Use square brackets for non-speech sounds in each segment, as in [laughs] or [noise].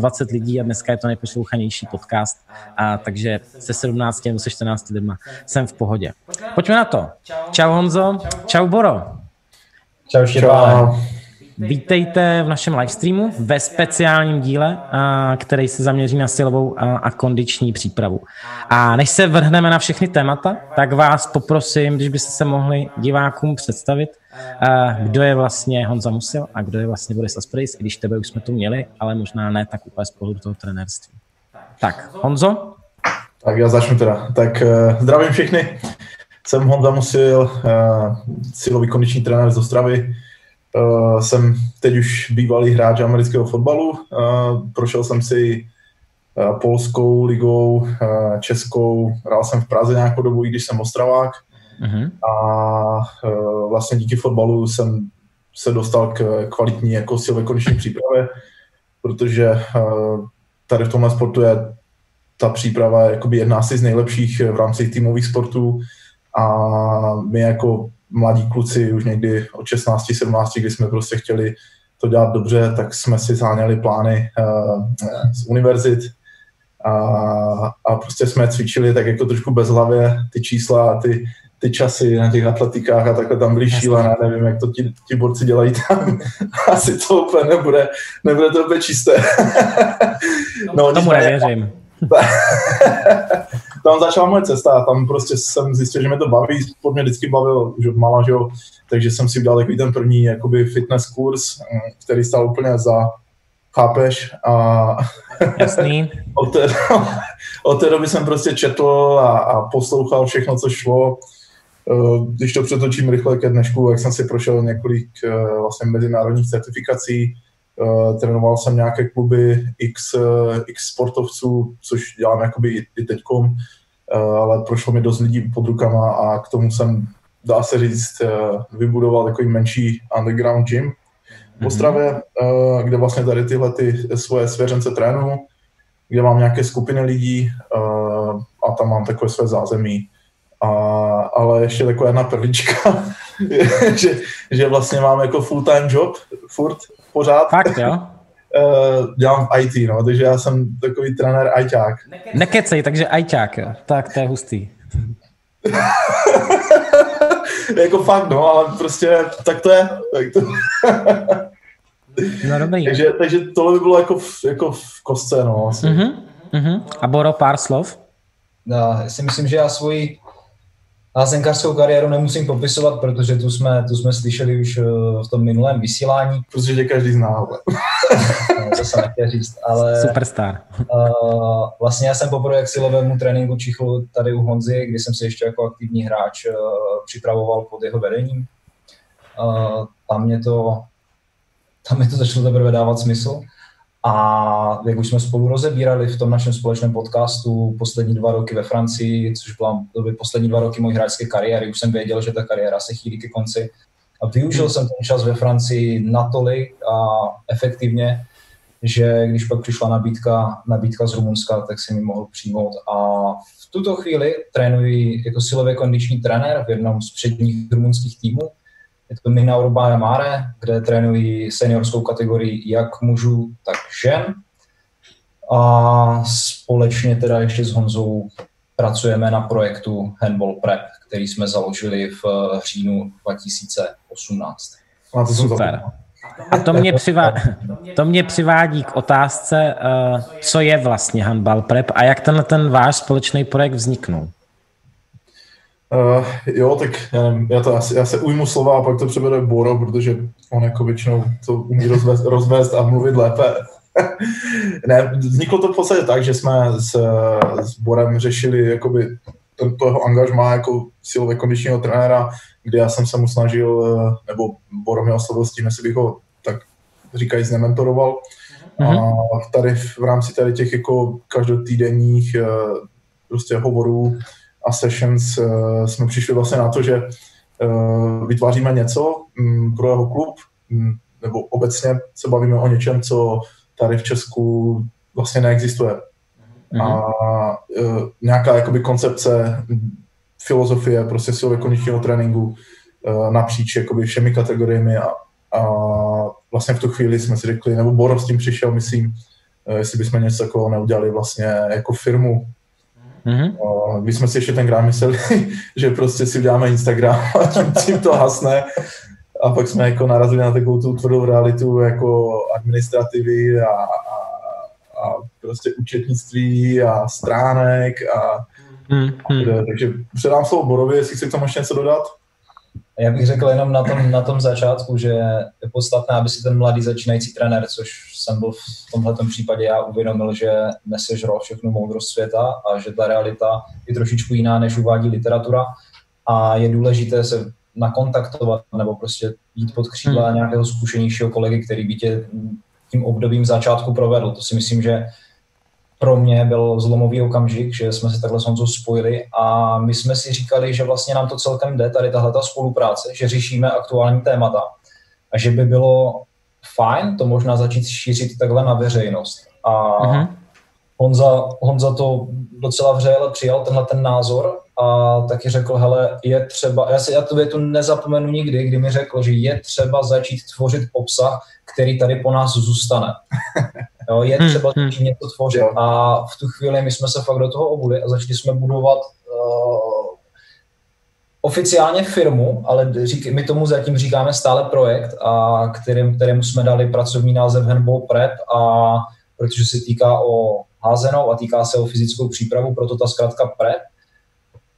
20 lidí a dneska je to nejposlouchanější podcast, a takže se 17 nebo se 14 lidma jsem v pohodě. Pojďme na to. Čau Honzo, čau Boro. Čau Štěpáne. Vítejte v našem livestreamu ve speciálním díle, který se zaměří na silovou a kondiční přípravu. A než se vrhneme na všechny témata, tak vás poprosím, když byste se mohli divákům představit, kdo je vlastně Honza Musil a kdo je vlastně Boris Asperis, i když tebe už jsme tu měli, ale možná ne tak úplně z pohledu toho trenérství. Tak, Honzo? Tak já začnu teda. Tak uh, zdravím všechny. Jsem Honza Musil, uh, silový kondiční trenér z Ostravy. Uh, jsem teď už bývalý hráč amerického fotbalu. Uh, prošel jsem si uh, polskou ligou, uh, českou, hrál jsem v Praze nějakou dobu, i když jsem Ostravák. Uh-huh. A uh, vlastně díky fotbalu jsem se dostal k kvalitní jako silové kondiční přípravě, protože uh, tady v tomhle sportu je ta příprava jakoby jedna asi z nejlepších v rámci týmových sportů a my jako mladí kluci už někdy od 16, 17, kdy jsme prostě chtěli to dělat dobře, tak jsme si záněli plány uh, z univerzit a, a prostě jsme cvičili tak jako trošku bezhlavě ty čísla a ty, ty časy na těch atletikách a takhle tam byly šílené, nevím, jak to ti, ti borci dělají tam. [laughs] Asi to úplně nebude, nebude to úplně čisté. [laughs] no, tomu nevěřím. [laughs] tam začala moje cesta, tam prostě jsem zjistil, že mě to baví, sport mě vždycky bavil, že mala, že jo, takže jsem si udělal takový ten první jakoby fitness kurz, který stál úplně za, chápeš, a [laughs] Jasný. od, té, [laughs] od té doby jsem prostě četl a, a poslouchal všechno, co šlo, eh, když to přetočím rychle ke dnešku, jak jsem si prošel několik eh, vlastně mezinárodních certifikací, trénoval jsem nějaké kluby X, uh, X sportovců, což dělám jakoby i, i teďkom, uh, ale prošlo mi dost lidí pod rukama a k tomu jsem, dá se říct, vybudoval takový menší underground gym v mhm. Ostravě, uh, kde vlastně tady tyhle ty svoje svěřence trénuju, kde mám nějaké skupiny lidí a tam mám takové své zázemí. A, ale ještě taková jedna perlička, [laughs] že, že vlastně mám jako full-time job furt, pořád. Fakt, jo? Uh, [laughs] dělám IT, no, takže já jsem takový trenér ajťák. Nekecej, takže ajťák, jo. Tak to je hustý. [laughs] jako fakt, no, ale prostě tak to je. Tak to... no dobrý. [laughs] takže, takže tohle by bylo jako v, jako v kostce, no. Asi. Uh-huh, uh-huh. A Boro, pár slov? No, já si myslím, že já svoji Házenkářskou kariéru nemusím popisovat, protože tu jsme, tu jsme slyšeli už eh, v tom minulém vysílání. Protože tě každý zná, ale. [laughs] no, to jsem nechtěl říct, ale... Superstar. Uh, vlastně já jsem poprvé k silovému tréninku čichl tady u Honzy, kdy jsem se ještě jako aktivní hráč uh, připravoval pod jeho vedením. Uh, tam mě to, tam mě to začalo teprve dávat smysl. A jak už jsme spolu rozebírali v tom našem společném podcastu poslední dva roky ve Francii, což byla byly poslední dva roky mojí hráčské kariéry, už jsem věděl, že ta kariéra se chýlí ke konci. A využil hmm. jsem ten čas ve Francii natolik a efektivně, že když pak přišla nabídka, nabídka z Rumunska, tak si mi mohl přijmout. A v tuto chvíli trénuji jako silově kondiční trenér v jednom z předních rumunských týmů je to Mina Urbana Mare, kde trénují seniorskou kategorii jak mužů, tak žen. A společně teda ještě s Honzou pracujeme na projektu Handball Prep, který jsme založili v říjnu 2018. A to Super. A to mě, přivá, [laughs] to mě přivádí k otázce, uh, co je vlastně handball prep a jak ten, ten váš společný projekt vzniknul. Uh, jo, tak já, nevím, já, to, já se ujmu slova a pak to převede Boro, protože on jako většinou to umí rozvést, rozvést a mluvit lépe. [laughs] ne, vzniklo to v podstatě tak, že jsme s, s Borem řešili jakoby to, toho angažmá jako silově kondičního trenéra, kde já jsem se mu snažil, eh, nebo Boro mě oslovil s tím, jestli bych ho tak říkají znementoroval. Mm-hmm. A tady v rámci tady těch jako každotýdenních eh, prostě hovorů a sessions uh, jsme přišli vlastně na to, že uh, vytváříme něco um, pro jeho klub, um, nebo obecně se bavíme o něčem, co tady v Česku vlastně neexistuje. Mm-hmm. A uh, nějaká jakoby koncepce, filozofie prostě silové kondičního tréninku uh, napříč jakoby všemi kategoriemi a, a vlastně v tu chvíli jsme si řekli, nebo Boro s tím přišel, myslím, jestli bychom něco takového neudělali vlastně jako firmu. Mm-hmm. My jsme si ještě tenkrát mysleli, [laughs] že prostě si uděláme Instagram [laughs] a tím, tím to hasne. A pak jsme jako narazili na takovou tu tvrdou realitu jako administrativy a, a, a prostě účetnictví a stránek a, mm, hmm. takže předám slovo Borovi, jestli chci k tomu ještě něco dodat. Já bych řekl jenom na tom, na tom začátku, že je podstatné, aby si ten mladý začínající trenér, což jsem byl v tomhle případě já, uvědomil, že nesežral všechnu moudrost světa a že ta realita je trošičku jiná, než uvádí literatura a je důležité se nakontaktovat nebo prostě jít pod křídla hmm. nějakého zkušenějšího kolegy, který by tě tím obdobím začátku provedl. To si myslím, že pro mě byl zlomový okamžik, že jsme se takhle s Honzou spojili a my jsme si říkali, že vlastně nám to celkem jde, tady tahle ta spolupráce, že řešíme aktuální témata a že by bylo fajn to možná začít šířit takhle na veřejnost. A uh-huh. Honza, Honza to docela vřele přijal, tenhle ten názor a taky řekl, hele, je třeba, já si já tu větu nezapomenu nikdy, kdy mi řekl, že je třeba začít tvořit obsah, který tady po nás zůstane. [laughs] Jo, je hmm, třeba hmm. začít něco tvořit. A v tu chvíli my jsme se fakt do toho obuli a začali jsme budovat uh, oficiálně firmu, ale řík, my tomu zatím říkáme stále projekt, a kterým, kterému jsme dali pracovní název Handball Prep, a protože se týká o házenou a týká se o fyzickou přípravu, proto ta zkrátka Prep.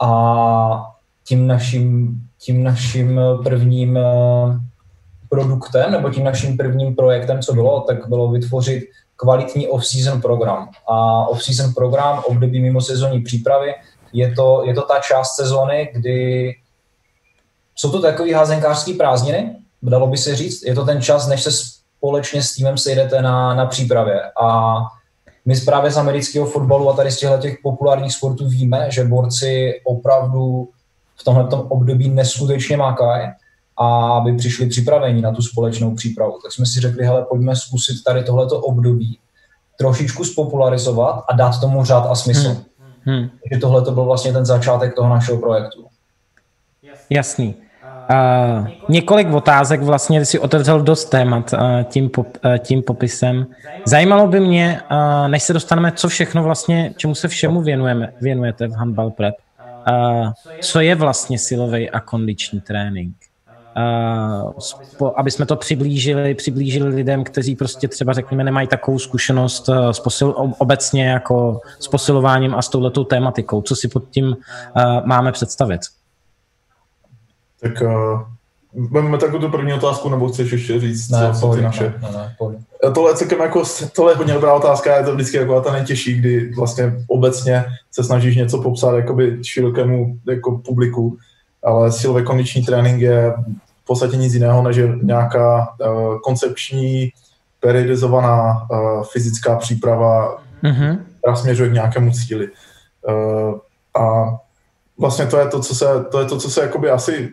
A tím naším, tím naším prvním eh, produktem, nebo tím naším prvním projektem, co bylo, tak bylo vytvořit kvalitní off-season program. A off-season program, období mimo sezónní přípravy, je to, je to ta část sezóny, kdy jsou to takové házenkářské prázdniny, dalo by se říct. Je to ten čas, než se společně s týmem sejdete na, na přípravě. A my právě z amerického fotbalu a tady z těchto těch populárních sportů víme, že borci opravdu v tomhle období neskutečně mákají a aby přišli připraveni na tu společnou přípravu. Tak jsme si řekli, hele, pojďme zkusit tady tohleto období trošičku spopularizovat a dát tomu řád a smysl. Hmm. Hmm. Takže tohle to byl vlastně ten začátek toho našeho projektu. Jasný. Uh, několik otázek vlastně si otevřel dost témat uh, tím, pop, uh, tím popisem. Zajímalo by mě, uh, než se dostaneme, co všechno vlastně, čemu se všemu věnujeme, věnujete v Handball Prep, uh, co je vlastně silový a kondiční trénink? Aby jsme to přiblížili, přiblížili lidem, kteří prostě třeba řekněme nemají takovou zkušenost uh, s posil, obecně jako s posilováním a s touhletou tématikou. Co si pod tím uh, máme představit? Tak uh, Máme takovou tu první otázku, nebo chceš ještě říct, ne, co, co ty naše? Ne, ne, ne, tohle, je celkem jako, tohle je hodně dobrá otázka, je to vždycky jako ta nejtěžší, kdy vlastně obecně se snažíš něco popsat jakoby širokému jako publiku, ale silový kondiční trénink je v podstatě nic jiného, než nějaká uh, koncepční, periodizovaná uh, fyzická příprava, mm-hmm. která směřuje k nějakému cíli. Uh, a vlastně to je to, co se, to je to, co se jakoby asi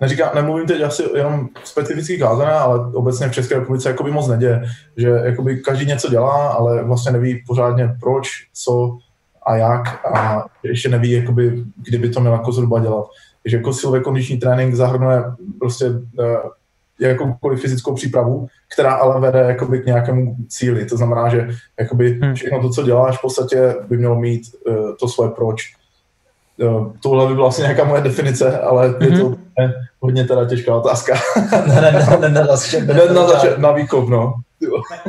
neříkám, nemluvím teď asi jenom specifických házené, ale obecně v České republice jakoby moc neděje, že jakoby každý něco dělá, ale vlastně neví pořádně proč, co a jak a ještě neví, jakoby, kdyby to měl jako zhruba dělat. Takže jako silový kondiční trénink zahrnuje prostě uh, jakoukoliv fyzickou přípravu, která ale vede jakoby k nějakému cíli. To znamená, že jakoby hmm. všechno to, co děláš, v podstatě by mělo mít uh, to svoje proč. Uh, tohle by byla vlastně nějaká moje definice, ale mm-hmm. je to mhm. ne, hodně teda těžká otázka. [laughs] ne, ne, ne, ne, ne, ne, na, na výkop, no.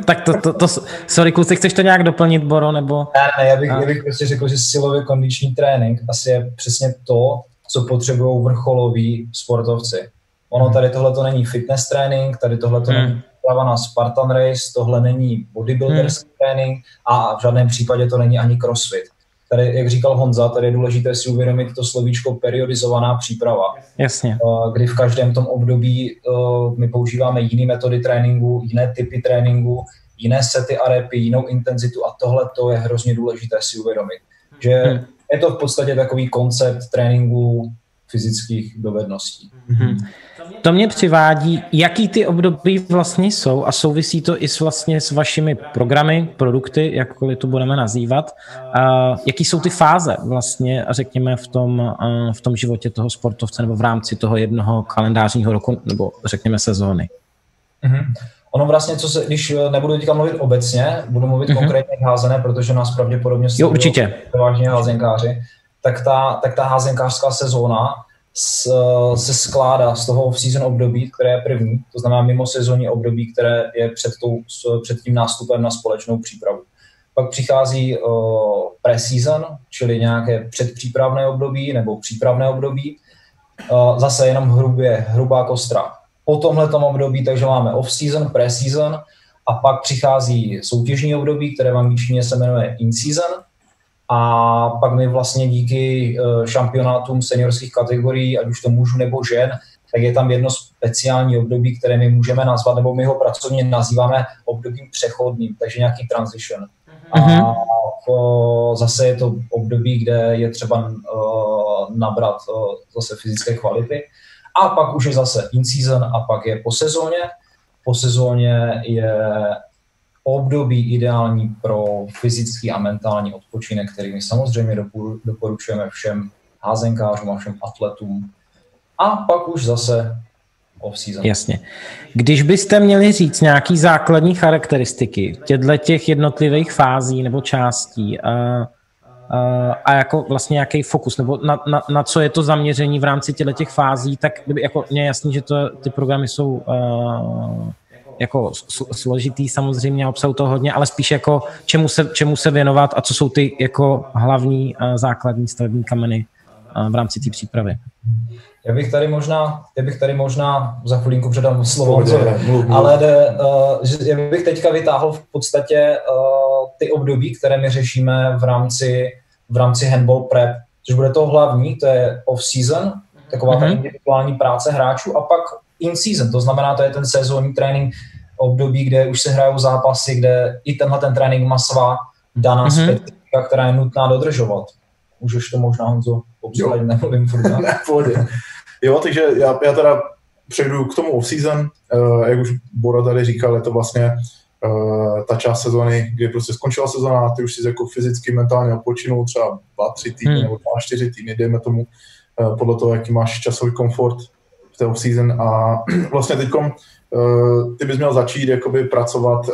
tak to, to, to, sorry kluci, chceš to nějak doplnit, Boro, nebo? Ne, ne, já bych, já bych prostě řekl, že silově kondiční trénink asi je přesně to, co potřebují vrcholoví sportovci. Ono tady tohle to není fitness trénink, tady tohle to hmm. není plava na Spartan Race, tohle není bodybuilderský hmm. trénink a v žádném případě to není ani crossfit. Tady, jak říkal Honza, tady je důležité si uvědomit to slovíčko periodizovaná příprava. Jasně. Eh, kdy v každém tom období uh, my používáme jiné metody tréninku, jiné typy tréninku, jiné sety a repy, jinou intenzitu a tohle to je hrozně důležité si uvědomit. Že hmm je to v podstatě takový koncept tréninku fyzických dovedností. Mm-hmm. To mě přivádí, jaký ty období vlastně jsou a souvisí to i s vlastně s vašimi programy, produkty, jakkoliv to budeme nazývat. A jaký jsou ty fáze vlastně, řekněme, v tom, v tom životě toho sportovce nebo v rámci toho jednoho kalendářního roku nebo řekněme sezóny? Mm-hmm. Ono vlastně, co se, když nebudu teďka mluvit obecně, budu mluvit mm-hmm. konkrétně házené, protože nás pravděpodobně jo, určitě. vážně házenkáři, tak ta, tak ta házenkářská sezóna s, se skládá z toho off-season období, které je první, to znamená mimo sezónní období, které je před, tou, před tím nástupem na společnou přípravu. Pak přichází uh, pre-season, čili nějaké předpřípravné období nebo přípravné období. Uh, zase jenom hrubě, hrubá kostra. Po tomhle období, takže máme off-season, pre-season a pak přichází soutěžní období, které v angličtině se jmenuje in-season a pak my vlastně díky uh, šampionátům seniorských kategorií, ať už to mužů nebo žen, tak je tam jedno speciální období, které my můžeme nazvat, nebo my ho pracovně nazýváme obdobím přechodným, takže nějaký transition. Mm-hmm. A uh, zase je to období, kde je třeba uh, nabrat uh, zase fyzické kvality. A pak už je zase in-season a pak je po sezóně. Po sezóně je období ideální pro fyzický a mentální odpočinek, který my samozřejmě doporučujeme všem házenkářům a všem atletům. A pak už zase off-season. Jasně. Když byste měli říct nějaký základní charakteristiky těchto těch jednotlivých fází nebo částí a, a, a jako vlastně nějaký fokus, nebo na, na, na co je to zaměření v rámci těchto těch fází, tak jako mě je jasný, že to, ty programy jsou uh, jako složitý samozřejmě, obsahu to hodně, ale spíš jako čemu se, čemu se věnovat a co jsou ty jako hlavní uh, základní stavební kameny uh, v rámci té přípravy. Já bych tady možná, já bych tady možná za chvilinku předal slovo, ale uh, já bych teďka vytáhl v podstatě uh, ty období, které my řešíme v rámci, v rámci handball prep, což bude to hlavní, to je off-season, taková mm-hmm. ta mhm. individuální práce hráčů a pak in-season, to znamená, to je ten sezónní trénink, období, kde už se hrajou zápasy, kde i tenhle ten trénink má svá daná mm-hmm. specifika, která je nutná dodržovat. Můžeš to možná, Honzo, obzvlášť, nevím furt. [laughs] ne, Jo, takže já, já teda přejdu k tomu off-season. Uh, jak už Bora tady říkal, je to vlastně uh, ta část sezóny, kdy prostě skončila sezóna, ty už si jako fyzicky, mentálně odpočinul třeba dva, tři týdny hmm. nebo dva, čtyři týdny, dejme tomu, uh, podle toho, jaký máš časový komfort v té off-season a [clears throat] vlastně teďkom uh, ty bys měl začít jakoby pracovat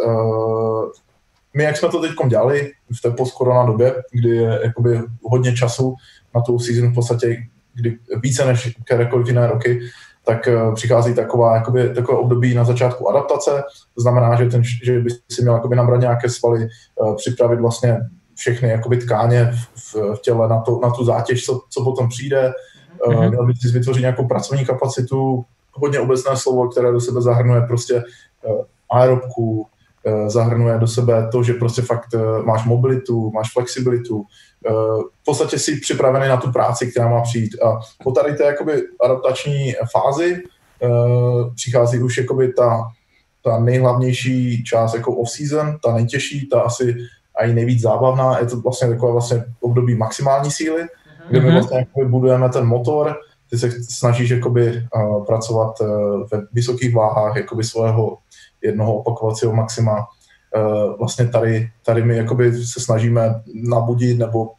my, jak jsme to teď dělali v té post-korona době, kdy je jakoby hodně času na tu season v podstatě kdy více než kterékoliv jiné roky, tak uh, přichází taková, jakoby, takové období na začátku adaptace. To znamená, že, ten, že by si měl jakoby nabrat nějaké svaly, uh, připravit vlastně všechny jakoby, tkáně v, v těle na, to, na tu zátěž, co, co potom přijde. Mm-hmm. Měl by si vytvořit nějakou pracovní kapacitu, hodně obecné slovo, které do sebe zahrnuje prostě aerobku, zahrnuje do sebe to, že prostě fakt máš mobilitu, máš flexibilitu, v podstatě si připravený na tu práci, která má přijít. A po tady té jakoby adaptační fázi uh, přichází už jakoby ta, ta nejhlavnější část jako off-season, ta nejtěžší, ta asi a i nejvíc zábavná. Je to vlastně takové vlastně období maximální síly, mm-hmm. kde my mhm. vlastně jakoby budujeme ten motor, ty se snažíš jakoby, uh, pracovat uh, ve vysokých váhách jakoby svého jednoho opakovacího maxima Eh, vlastně tady, tady my jakoby se snažíme nabudit nebo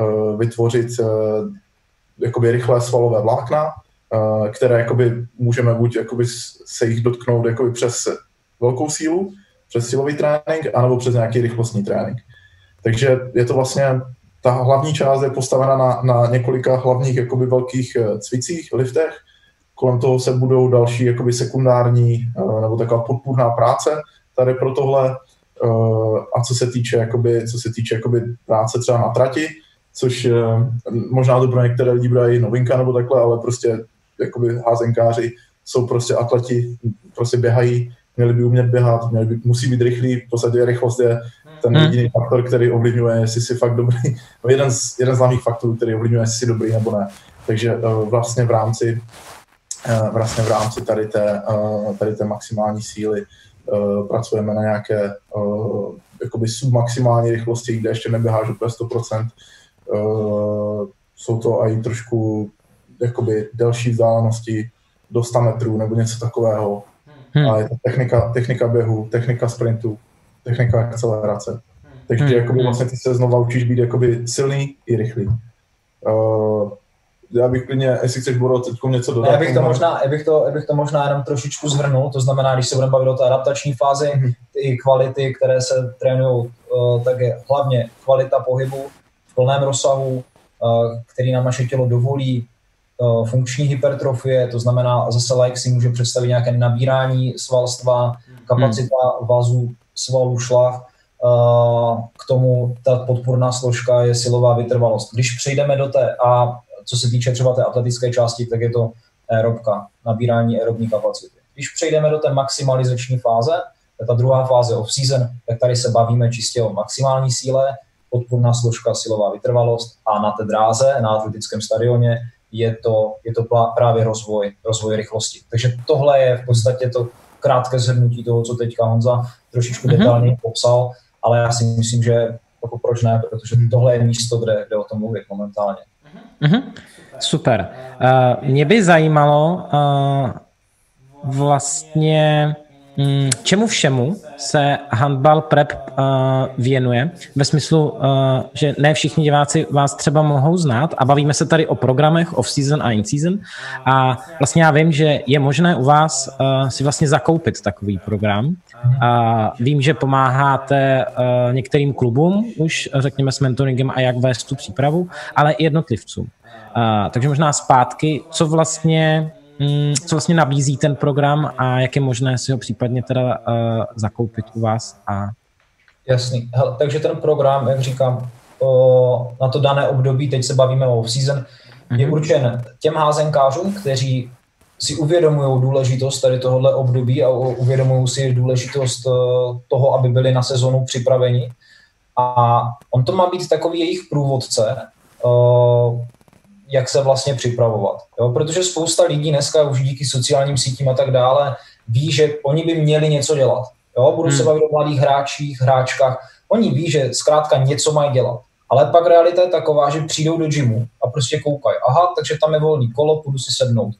uh, vytvořit uh, jakoby rychlé svalové vlákna, které jakoby můžeme buď jakoby se jich dotknout jakoby přes velkou sílu, přes silový trénink, anebo přes nějaký rychlostní trénink. Takže je to vlastně, ta hlavní část je postavena na, na několika hlavních jakoby velkých cvicích, liftech, kolem toho se budou další jakoby sekundární nebo taková podpůrná práce tady pro tohle Eh, a co se týče, jakoby, co se týče jakoby práce třeba na trati, což eh, možná to pro některé lidi bude i novinka nebo takhle, ale prostě jakoby házenkáři jsou prostě atleti, prostě běhají, měli by umět běhat, měli by, musí být rychlí, v podstatě rychlost je ten hmm. jediný faktor, který ovlivňuje, jestli jsi fakt dobrý, [laughs] no jeden z, jeden z hlavních faktorů, který ovlivňuje, jestli jsi dobrý nebo ne. Takže uh, vlastně v rámci vlastně v rámci tady té, tady té maximální síly pracujeme na nějaké uh, jakoby submaximální rychlosti, kde ještě neběháš úplně 100%. Uh, jsou to i trošku jakoby delší vzdálenosti do 100 metrů nebo něco takového. Hmm. A je to technika, technika běhu, technika sprintu, technika akcelerace. Takže hmm. jakoby vlastně ty se znova učíš být jakoby silný i rychlý. Uh, já bych klidně, jestli chceš Boro teď něco dodat. Já bych to možná, já bych to, já bych to možná jenom trošičku zhrnul, to znamená, když se budeme bavit o té adaptační fázi, mm-hmm. ty kvality, které se trénují, uh, tak je hlavně kvalita pohybu v plném rozsahu, uh, který nám naše tělo dovolí, uh, funkční hypertrofie, to znamená, zase like si může představit nějaké nabírání svalstva, kapacita vazů, svalů, šlach, k tomu ta podporná složka je silová vytrvalost. Když přejdeme do té a co se týče třeba té atletické části, tak je to aerobka, nabírání aerobní kapacity. Když přejdeme do té maximalizační fáze, ta druhá fáze off-season, tak tady se bavíme čistě o maximální síle, podpůrná složka, silová vytrvalost a na té dráze, na atletickém stadioně, je to, je to právě rozvoj, rozvoj rychlosti. Takže tohle je v podstatě to krátké zhrnutí toho, co teďka Honza trošičku mm-hmm. detailně popsal, ale já si myslím, že jako proč ne, protože tohle je místo, kde, kde o tom mluvit momentálně. Mm-hmm. Super. Uh, mě by zajímalo uh, vlastně, čemu všemu se handball prep uh, věnuje, ve smyslu, uh, že ne všichni diváci vás třeba mohou znát a bavíme se tady o programech off-season a in-season a vlastně já vím, že je možné u vás uh, si vlastně zakoupit takový program. A vím, že pomáháte uh, některým klubům už, řekněme, s mentoringem a jak vést tu přípravu, ale i jednotlivcům. Uh, takže možná zpátky, co vlastně Mm, co vlastně nabízí ten program a jak je možné si ho případně teda uh, zakoupit u vás? A... Jasný. Hele, takže ten program, jak říkám, o, na to dané období, teď se bavíme o season, mm-hmm. je mhm. určen těm házenkářům, kteří si uvědomují důležitost tady tohohle období a uvědomují si důležitost uh, toho, aby byli na sezonu připraveni. A on to má být takový jejich průvodce, uh, jak se vlastně připravovat. Jo? Protože spousta lidí dneska už díky sociálním sítím a tak dále ví, že oni by měli něco dělat. Jo? Budu hmm. se bavit o mladých hráčích, hráčkách. Oni ví, že zkrátka něco mají dělat. Ale pak realita je taková, že přijdou do gymu a prostě koukají. Aha, takže tam je volný kolo, půjdu si sednout.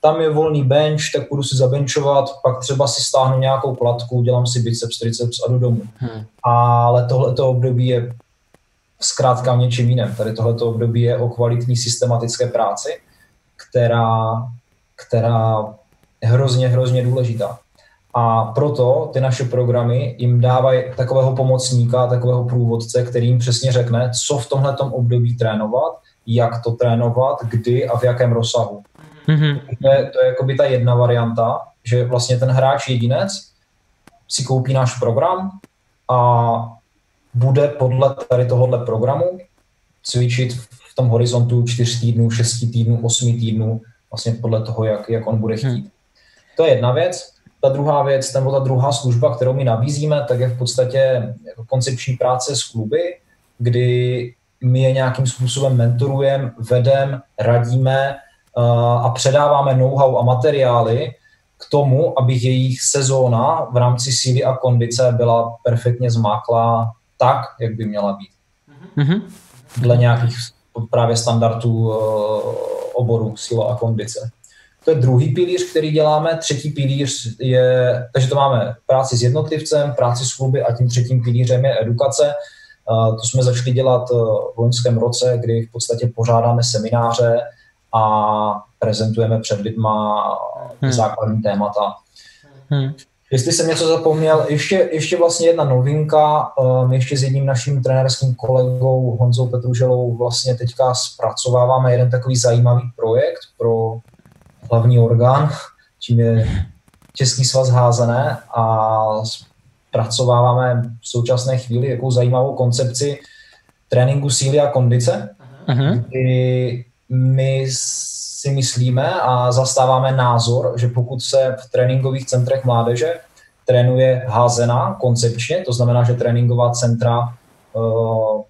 Tam je volný bench, tak půjdu si zabenčovat, pak třeba si stáhnu nějakou kladku, dělám si biceps, triceps a jdu domů. Hmm. Ale tohleto období je zkrátka o něčem jiném. Tady tohleto období je o kvalitní systematické práci, která, která je hrozně, hrozně důležitá. A proto ty naše programy jim dávají takového pomocníka, takového průvodce, který jim přesně řekne, co v tomhle období trénovat, jak to trénovat, kdy a v jakém rozsahu. Mm-hmm. To je, to je jakoby ta jedna varianta, že vlastně ten hráč jedinec si koupí náš program a bude podle tady tohohle programu cvičit v tom horizontu 4 týdnů, 6 týdnů, 8 týdnů, vlastně podle toho, jak, jak on bude chtít. Hmm. To je jedna věc. Ta druhá věc, nebo ta druhá služba, kterou my nabízíme, tak je v podstatě jako koncepční práce s kluby, kdy my je nějakým způsobem mentorujeme, vedeme, radíme uh, a předáváme know-how a materiály k tomu, aby jejich sezóna v rámci síly a kondice byla perfektně zmáklá tak, jak by měla být. Mm-hmm. Dle nějakých právě standardů uh, oboru síla a kondice. To je druhý pilíř, který děláme. Třetí pilíř je, takže to máme práci s jednotlivcem, práci s kluby a tím třetím pilířem je edukace. Uh, to jsme začali dělat uh, v loňském roce, kdy v podstatě pořádáme semináře a prezentujeme před lidma hmm. základní témata. Hmm. Jestli jsem něco zapomněl, ještě, ještě vlastně jedna novinka, um, ještě s jedním naším trenérským kolegou Honzou Petruželou vlastně teďka zpracováváme jeden takový zajímavý projekt pro hlavní orgán, čím je Český svaz házené a zpracováváme v současné chvíli jakou zajímavou koncepci tréninku síly a kondice, uh-huh. kdy my si myslíme a zastáváme názor, že pokud se v tréninkových centrech mládeže trénuje házená koncepčně, to znamená, že tréninková centra uh,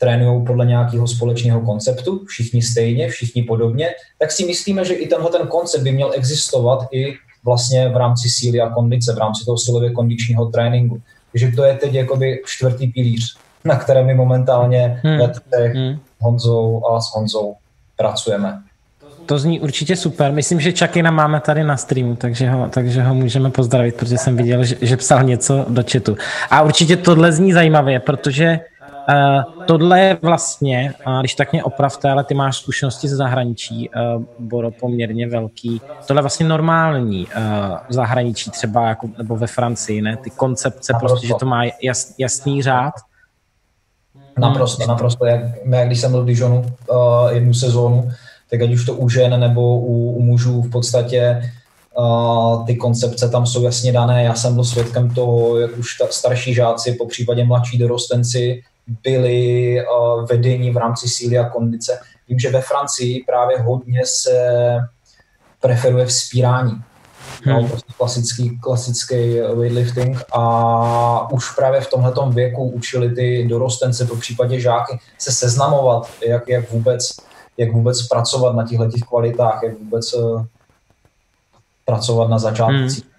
trénují podle nějakého společného konceptu, všichni stejně, všichni podobně, tak si myslíme, že i tenhle ten koncept by měl existovat i vlastně v rámci síly a kondice, v rámci toho silově kondičního tréninku. Takže to je teď jakoby čtvrtý pilíř, na kterém my momentálně hmm. ve hmm. Honzou a s Honzou pracujeme. To zní určitě super. Myslím, že Čakina máme tady na streamu, takže ho, takže ho můžeme pozdravit, protože jsem viděl, že, že psal něco do chatu. A určitě tohle zní zajímavě, protože Uh, tohle je vlastně, uh, když tak mě opravte, ale ty máš zkušenosti ze zahraničí, uh, Boro, poměrně velký. Tohle je vlastně normální uh, v zahraničí, třeba jako, nebo ve Francii, ne? Ty koncepce, naprosto. prostě, že to má jas, jasný řád. Naprosto, naprosto. Jak, jak když jsem byl v Dijonu uh, jednu sezónu, tak ať už to u žen nebo u, u mužů v podstatě uh, ty koncepce tam jsou jasně dané. Já jsem byl svědkem toho, jak už ta starší žáci, po případě mladší dorostenci, byli uh, vedeni v rámci síly a kondice. Vím, že ve Francii právě hodně se preferuje vzpírání. Hmm. No, prostě klasický, klasický weightlifting a už právě v tomhle věku učili ty dorostence, po případě žáky, se seznamovat, jak, jak, vůbec, jak vůbec pracovat na těchto kvalitách, jak vůbec uh, pracovat na začátcích. Hmm.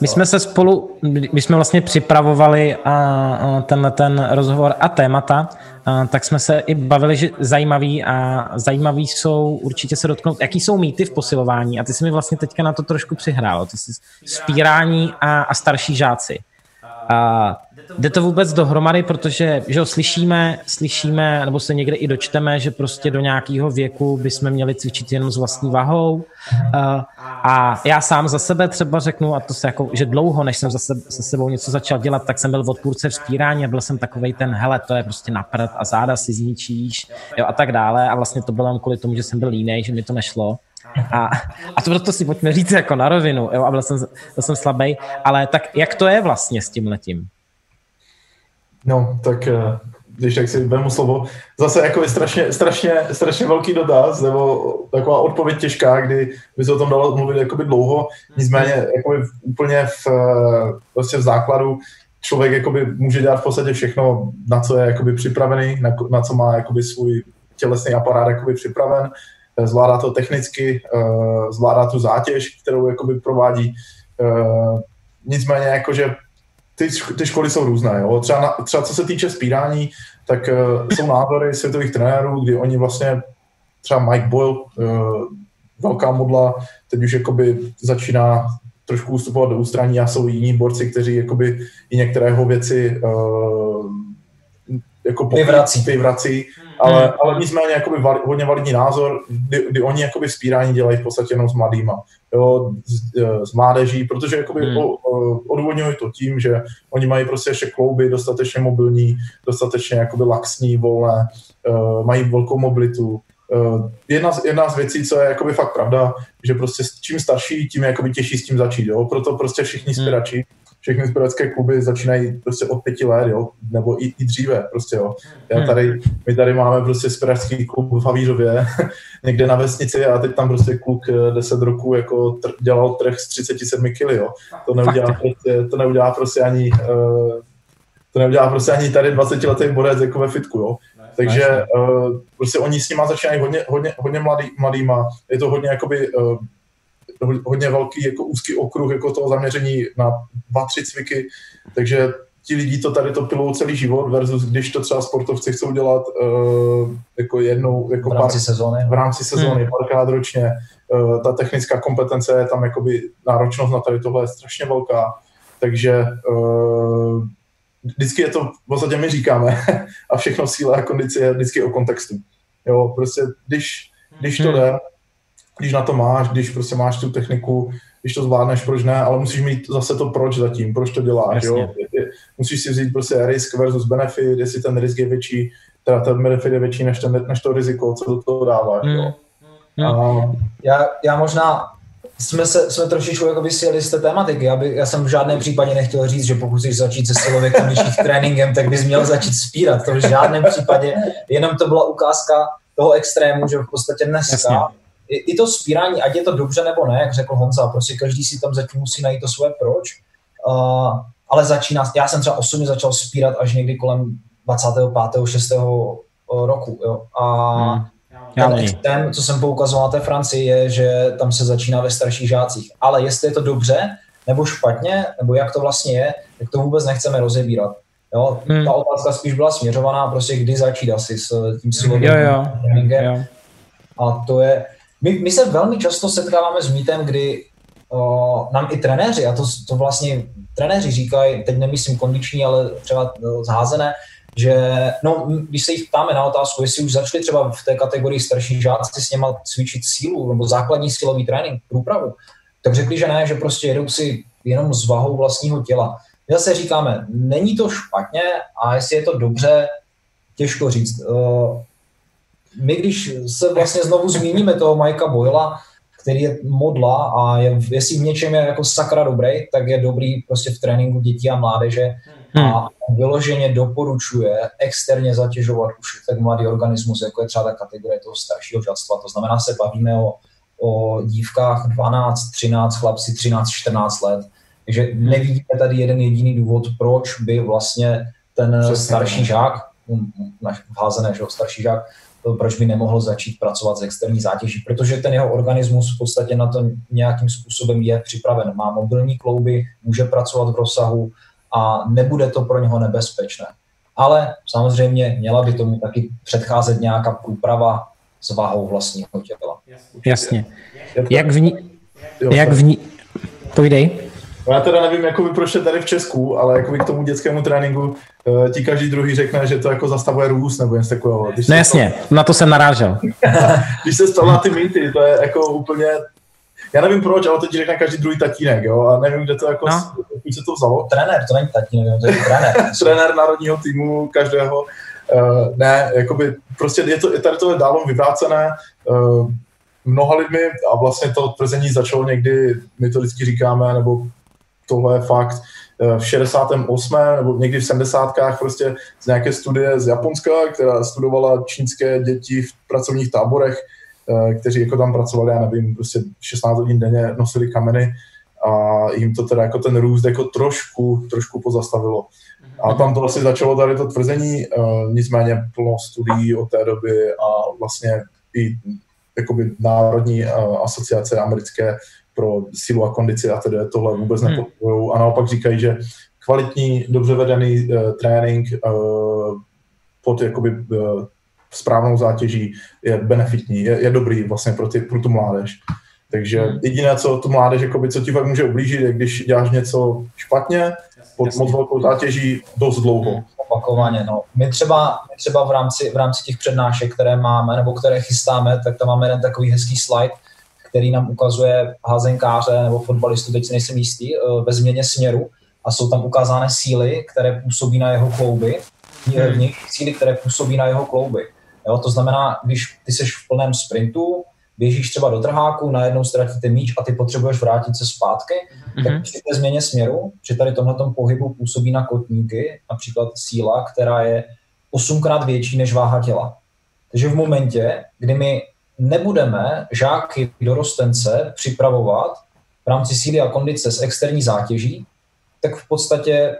My jsme se spolu, my jsme vlastně připravovali a, a tenhle ten rozhovor a témata, a, tak jsme se i bavili, že zajímavý a zajímavý jsou určitě se dotknout, jaký jsou mýty v posilování a ty jsi mi vlastně teďka na to trošku přihrál, ty jsi spírání a, a starší žáci. A jde to vůbec dohromady, protože že ho slyšíme, slyšíme, nebo se někde i dočteme, že prostě do nějakého věku bychom měli cvičit jenom s vlastní vahou. A, a já sám za sebe třeba řeknu, a to se jako, že dlouho, než jsem za sebe, se sebou něco začal dělat, tak jsem byl v odpůrce vzpírání a byl jsem takový ten, hele, to je prostě napřed a záda si zničíš jo, a tak dále. A vlastně to bylo kvůli tomu, že jsem byl línej, že mi to nešlo. A, a to proto si pojďme říct jako na rovinu, jo, a byl jsem, byl jsem slabý, ale tak jak to je vlastně s tím letím? No, tak eh, když tak si vemu slovo, zase jako je strašně, strašně, strašně velký dotaz, nebo taková odpověď těžká, kdy by se o tom dalo mluvit jakoby dlouho, nicméně jakoby úplně v, vlastně v základu člověk jakoby může dělat v podstatě všechno, na co je jakoby připravený, na, na co má jakoby svůj tělesný aparát jakoby připraven, zvládá to technicky, eh, zvládá tu zátěž, kterou jakoby provádí. Eh, nicméně jakože ty, ty školy jsou různé. Jo? Třeba, na, třeba co se týče spírání, tak uh, jsou názory světových trenérů, kdy oni vlastně, třeba Mike Boyle, velká modla, teď už jakoby začíná trošku ustupovat do ústraní a jsou jiní borci, kteří jakoby i některého věci uh, jako vyvrací. vyvrací ale, hmm. ale nicméně jakoby val, hodně validní názor, kdy, kdy oni jakoby spírání dělají v podstatě jenom s mladýma, jo, s, s mládeží, protože jakoby hmm. odvodňují to tím, že oni mají prostě ještě klouby dostatečně mobilní, dostatečně jakoby laxní, volné, uh, mají velkou mobilitu, Uh, jedna, z, jedna z věcí, co je jakoby fakt pravda, že prostě čím starší, tím je jakoby těžší s tím začít, jo? proto prostě všichni hmm. Všechny zbrojecké kluby začínají prostě od pěti let, jo, nebo i, i dříve, prostě, jo. Já hmm. tady, my tady máme prostě spiračský klub v Havířově, [laughs] někde na vesnici a teď tam prostě kluk 10 eh, roku jako tr- dělal trh z 37 kg, jo. To neudělá prostě, to neudělá prostě ani, uh, to neudělá prostě ani tady 20 letý borec jako ve fitku, jo. Takže uh, prostě oni s nima začínají hodně, hodně, hodně mladý, mladýma. Je to hodně jakoby uh, hodně velký jako úzký okruh jako toho zaměření na dva, tři cviky, takže ti lidi to tady to pilou celý život versus když to třeba sportovci chcou dělat uh, jako jednou, jako v rámci pár, sezóny. V rámci sezóny, hmm. párkrát ročně. Uh, ta technická kompetence je tam jakoby náročnost na tady tohle je strašně velká, takže uh, vždycky je to, v podstatě my říkáme, [laughs] a všechno síla a kondice je vždycky o kontextu. Jo, prostě když, když to hmm. jde, když na to máš, když prostě máš tu techniku, když to zvládneš, proč ne, ale musíš mít zase to proč zatím, proč to děláš, Jasně. jo. Musíš si vzít prostě risk versus benefit, jestli ten risk je větší, teda ten benefit je větší než, ten, než to riziko, co do toho dáváš, mm. jo. Mm. A... Já, já možná jsme, se, jsme trošičku jako vysílali z té tématiky. Já, by, já jsem v žádném případě nechtěl říct, že pokud chceš začít se silověkem tréninkem, tak bys měl začít spírat. To v žádném případě. Jenom to byla ukázka toho extrému, že v podstatě dneska Jasně i, i to spírání, ať je to dobře nebo ne, jak řekl Honza, prostě každý si tam zatím musí najít to svoje proč, uh, ale začíná, já jsem třeba osobně začal spírat až někdy kolem 25. 6. roku, jo, a hmm. ten extrém, co jsem poukazoval na té Francii, je, že tam se začíná ve starších žácích. Ale jestli je to dobře, nebo špatně, nebo jak to vlastně je, tak to vůbec nechceme rozebírat. Jo? Hmm. Ta otázka spíš byla směřovaná prostě kdy začít asi s tím silovým tréninkem. A to je, my, my se velmi často setkáváme s mýtem, kdy o, nám i trenéři, a to, to vlastně trenéři říkají, teď nemyslím kondiční, ale třeba zházené, že, no, když se jich ptáme na otázku, jestli už začali třeba v té kategorii starší žáci s něma cvičit sílu nebo základní silový trénink, průpravu, tak řekli, že ne, že prostě jedou si jenom s vahou vlastního těla. My zase říkáme, není to špatně a jestli je to dobře, těžko říct. My, když se vlastně znovu zmíníme toho Majka Boyla, který je modla a je, jestli v něčem je jako sakra dobrý, tak je dobrý prostě v tréninku dětí a mládeže a hmm. vyloženě doporučuje externě zatěžovat už tak mladý organismus, jako je třeba ta kategorie toho staršího žadstva. To znamená, se bavíme o, o dívkách 12, 13, chlapci 13, 14 let. Takže hmm. nevidíme tady jeden jediný důvod, proč by vlastně ten Přesně. starší žák, náš házené, že starší žák, proč by nemohl začít pracovat s externí zátěží, protože ten jeho organismus v podstatě na to nějakým způsobem je připraven. Má mobilní klouby, může pracovat v rozsahu a nebude to pro něho nebezpečné. Ale samozřejmě měla by tomu taky předcházet nějaká průprava s váhou vlastního těla. Jasně. Jak vní... Jak vní... Povídej. No já teda nevím, jako proč je tady v Česku, ale jako k tomu dětskému tréninku uh, ti každý druhý řekne, že to jako zastavuje růst nebo něco takového. no jasně, to... na to jsem narážel. [laughs] když se stalo na ty mýty, to je jako úplně já nevím proč, ale to ti řekne každý druhý tatínek, jo, a nevím, kde to jako, no. se to vzalo. Trenér, to není tatínek, to je [laughs] trenér. trenér národního týmu každého. Uh, ne, jakoby, prostě je, to, je tady to je dávno vyvrácené uh, mnoha lidmi a vlastně to tvrzení začalo někdy, my to vždycky říkáme, nebo tohle je fakt, eh, v 68. nebo někdy v 70. prostě z nějaké studie z Japonska, která studovala čínské děti v pracovních táborech, eh, kteří jako tam pracovali, já nevím, prostě 16 hodin denně nosili kameny a jim to teda jako ten růst jako trošku, trošku pozastavilo. A tam to asi začalo tady to tvrzení, eh, nicméně plno studií od té doby a vlastně i jakoby národní asociace americké pro sílu a kondici a tedy tohle vůbec hmm. nepodporují a naopak říkají, že kvalitní, dobře vedený uh, trénink uh, pod jakoby uh, správnou zátěží je benefitní, je, je dobrý vlastně pro, ty, pro tu mládež. Takže hmm. jediné, co tu mládež, jakoby, co ti fakt může ublížit, je když děláš něco špatně, pod Jasně. moc velkou zátěží dost dlouho. Opakovaně, no. My třeba, my třeba v, rámci, v rámci těch přednášek, které máme, nebo které chystáme, tak tam máme jeden takový hezký slide, který nám ukazuje házenkáře nebo fotbalistu, teď si nejsem jistý, eh, ve změně směru a jsou tam ukázány síly, které působí na jeho klouby, hmm. síly, které působí na jeho klouby. Jo, to znamená, když ty jsi v plném sprintu, běžíš třeba do trháku, najednou ztratíte míč a ty potřebuješ vrátit se zpátky, mm-hmm. tak při té změně směru, při tady tomhle pohybu působí na kotníky, například síla, která je osmkrát větší než váha těla. Takže v momentě, kdy my nebudeme žáky dorostence připravovat v rámci síly a kondice s externí zátěží, tak v podstatě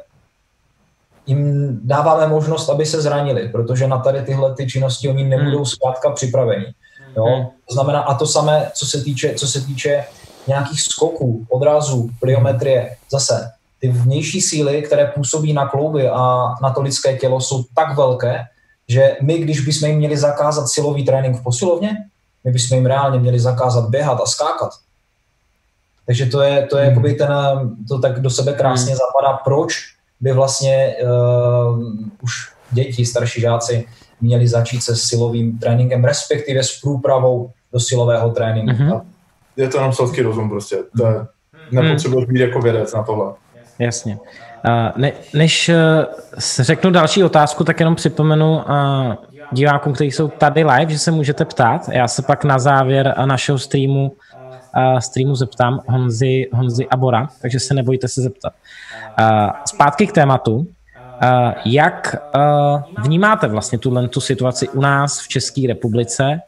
jim dáváme možnost, aby se zranili, protože na tady tyhle ty činnosti oni nebudou hmm. zkrátka připraveni. Jo? Hmm. To znamená, a to samé, co se týče, co se týče nějakých skoků, odrazů, pliometrie, zase ty vnější síly, které působí na klouby a na to lidské tělo, jsou tak velké, že my, když bychom jim měli zakázat silový trénink v posilovně, my bychom jim reálně měli zakázat běhat a skákat. Takže to je, to je hmm. jakoby ten, to tak do sebe krásně hmm. zapadá, proč by vlastně uh, už děti, starší žáci měli začít se silovým tréninkem, respektive s průpravou do silového tréninku. Mm-hmm. Je to jenom selský rozum prostě. To je, nepotřebuješ být jako vědec na tohle. Jasně. Uh, ne, než řeknu další otázku, tak jenom připomenu divákům, kteří jsou tady live, že se můžete ptát. Já se pak na závěr našeho streamu, streamu zeptám Honzi, Honzi Abora, takže se nebojte se zeptat. Zpátky k tématu. Jak vnímáte vlastně tuhle tu situaci u nás v České republice?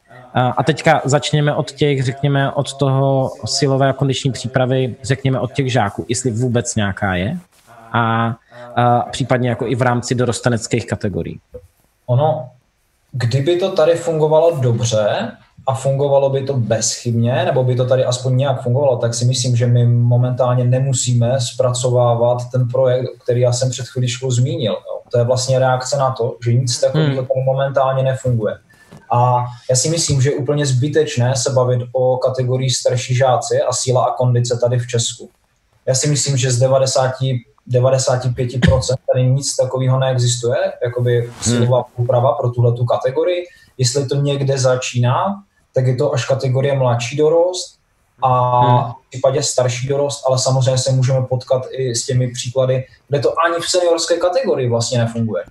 A teďka začněme od těch, řekněme, od toho silové a kondiční přípravy, řekněme od těch žáků, jestli vůbec nějaká je a, a případně jako i v rámci dorostaneckých kategorií. Ono, kdyby to tady fungovalo dobře a fungovalo by to bezchybně, nebo by to tady aspoň nějak fungovalo, tak si myslím, že my momentálně nemusíme zpracovávat ten projekt, který já jsem před chvíličkou zmínil. Jo. To je vlastně reakce na to, že nic takového hmm. tady momentálně nefunguje. A já si myslím, že je úplně zbytečné se bavit o kategorii starší žáci a síla a kondice tady v Česku. Já si myslím, že z 90 95%, tady nic takového neexistuje, jakoby silová úprava pro tuhle tu kategorii. Jestli to někde začíná, tak je to až kategorie mladší dorost a hmm. v případě starší dorost, ale samozřejmě se můžeme potkat i s těmi příklady, kde to ani v seniorské kategorii vlastně nefunguje.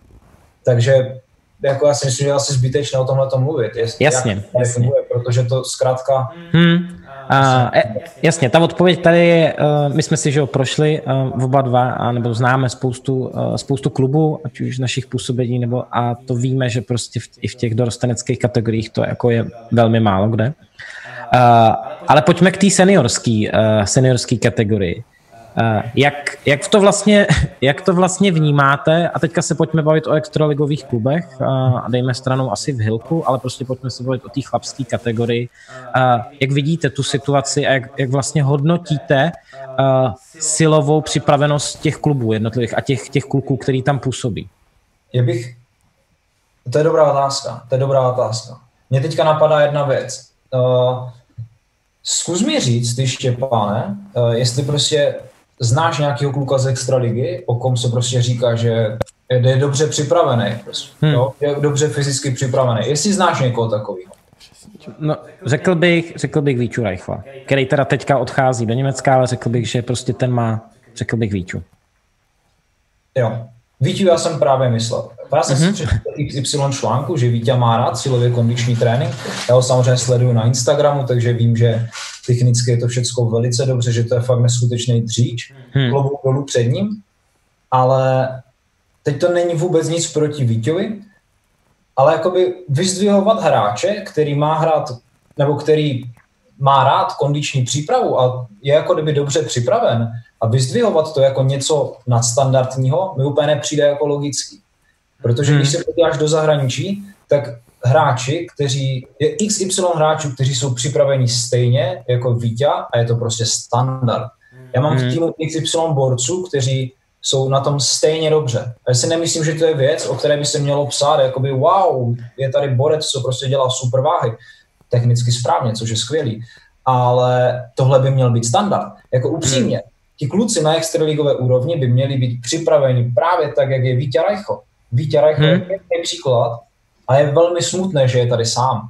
Takže jako já si myslím, že je asi zbytečné o tomhle mluvit. Jest, jasně, jak jasně. Nefunguje, protože to zkrátka... Hmm. A, e, jasně, ta odpověď tady je, uh, my jsme si že ho prošli uh, oba dva, a, nebo známe spoustu, spoustu klubů, ať už našich působení, nebo a to víme, že prostě v, i v těch dorosteneckých kategoriích to jako je velmi málo kde. Uh, ale pojďme k té seniorské seniorský kategorii. Uh, jak, jak, to vlastně, [laughs] jak to vlastně vnímáte? A teďka se pojďme bavit o extraligových klubech uh, a dejme stranou asi v Hilku, ale prostě pojďme se bavit o té chlapské kategorii. Uh, jak vidíte tu situaci a jak, jak vlastně hodnotíte silovou připravenost těch klubů jednotlivých a těch, těch kluků, který tam působí? Já bych... To je dobrá otázka. To je dobrá otázka. Mně teďka napadá jedna věc. Zkus mi říct, ty Štěpáne, jestli prostě znáš nějakého kluka z extraligy, o kom se prostě říká, že je dobře připravený, prostě, hmm. jo? je dobře fyzicky připravený. Jestli znáš někoho takového? No, řekl bych, řekl bych Víču Reichla, který teda teďka odchází do Německa, ale řekl bych, že prostě ten má, řekl bych Víču. Jo, Víťu já jsem právě myslel. Já jsem mm-hmm. si přečetl XY článku, že Vítě má rád silově kondiční trénink. Já ho samozřejmě sleduju na Instagramu, takže vím, že technicky je to všechno velice dobře, že to je fakt neskutečný dříč. Hmm. Klobouk dolů před ním. Ale teď to není vůbec nic proti Víťovi, ale jakoby vyzdvihovat hráče, který má hrát, nebo který má rád kondiční přípravu a je jako kdyby dobře připraven, a vyzdvihovat to jako něco nadstandardního mi úplně nepřijde jako logický. Protože když hmm. se podíváš do zahraničí, tak hráči, kteří, je XY hráčů, kteří jsou připraveni stejně jako Vítě a je to prostě standard. Já mám v hmm. týmu XY borců, kteří jsou na tom stejně dobře. A já si nemyslím, že to je věc, o které by se mělo psát, jakoby wow, je tady borec, co prostě dělá super váhy, technicky správně, což je skvělý. Ale tohle by měl být standard. Jako upřímně, ti kluci na extraligové úrovni by měli být připraveni právě tak, jak je Vítě Rajcho. Vítě Rajcho hmm. je pěkný příklad a je velmi smutné, že je tady sám.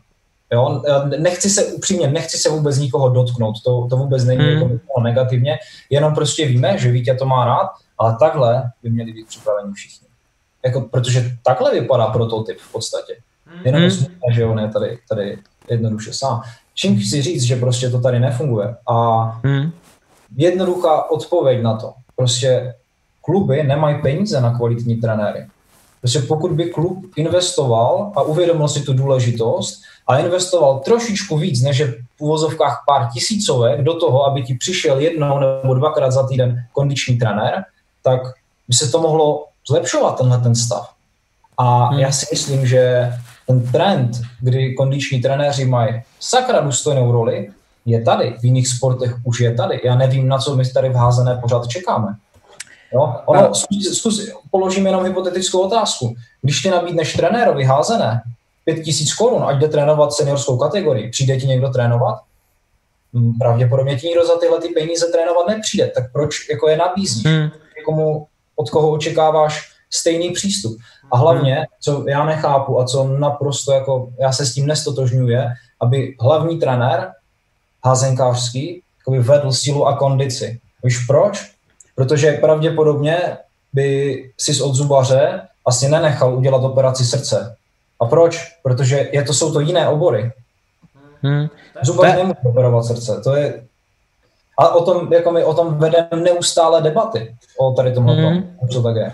Jo? Nechci se upřímně, nechci se vůbec nikoho dotknout, to, to vůbec není hmm. jako negativně, jenom prostě víme, že Vítě to má rád, ale takhle by měli být připraveni všichni. Jako, protože takhle vypadá prototyp v podstatě. Jenom hmm. smutné, že on je tady, tady jednoduše sám. Čím chci říct, že prostě to tady nefunguje. A hmm jednoduchá odpověď na to. Prostě kluby nemají peníze na kvalitní trenéry. Prostě pokud by klub investoval a uvědomil si tu důležitost a investoval trošičku víc, než je v uvozovkách pár tisícovek do toho, aby ti přišel jednou nebo dvakrát za týden kondiční trenér, tak by se to mohlo zlepšovat tenhle ten stav. A hmm. já si myslím, že ten trend, kdy kondiční trenéři mají sakra důstojnou roli, je tady, v jiných sportech už je tady. Já nevím, na co my tady v házené pořád čekáme. Jo? Ono, zkus, zkus, položím jenom hypotetickou otázku. Když ti nabídneš trenérovi házené 5000 korun, ať jde trénovat seniorskou kategorii, přijde ti někdo trénovat? Hm, pravděpodobně ti někdo za tyhle ty peníze trénovat nepřijde. Tak proč jako je nabízíš? Hmm. Komu, od koho očekáváš stejný přístup? A hlavně, hmm. co já nechápu a co naprosto jako, já se s tím nestotožňuje, aby hlavní trenér házenkářský vedl sílu a kondici. Víš proč? Protože pravděpodobně by si od zubaře asi nenechal udělat operaci srdce. A proč? Protože je to, jsou to jiné obory. Hmm. Zubař Te... nemůže operovat srdce. To je... A o tom, jako my o tom vedeme neustále debaty. O tady tomhle, hmm. co tak je.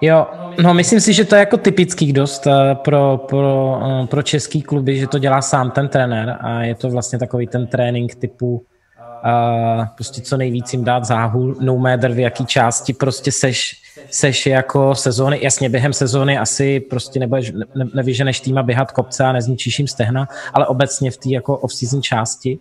Jo, no myslím si, že to je jako typický dost eh, pro, pro, eh, pro český kluby, že to dělá sám ten trenér a je to vlastně takový ten trénink typu uh, prostě co nejvíc jim dát záhul, no matter v jaký části prostě seš, seš jako sezóny, jasně během sezóny asi prostě nebudeš, ne, nevyženeš týma běhat kopce a nezničíš jim stehna, ale obecně v té jako off-season části.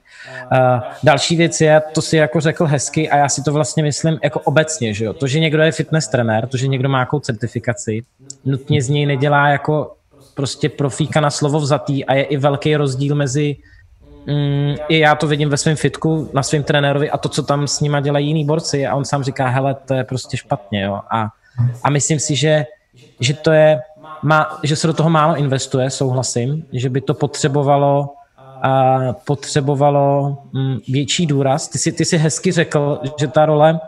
Uh, další věc je, to si jako řekl hezky a já si to vlastně myslím jako obecně, že jo, to, že někdo je fitness trenér, to, že někdo má nějakou certifikaci, nutně z něj nedělá jako prostě profíka na slovo vzatý a je i velký rozdíl mezi mm, i já to vidím ve svém fitku na svém trenérovi a to, co tam s nima dělají jiní borci a on sám říká, hele, to je prostě špatně, jo. A, a myslím si, že, že to je, má, že se do toho málo investuje, souhlasím, že by to potřebovalo a potřebovalo mm, větší důraz. Ty si, ty si hezky řekl, že ta role,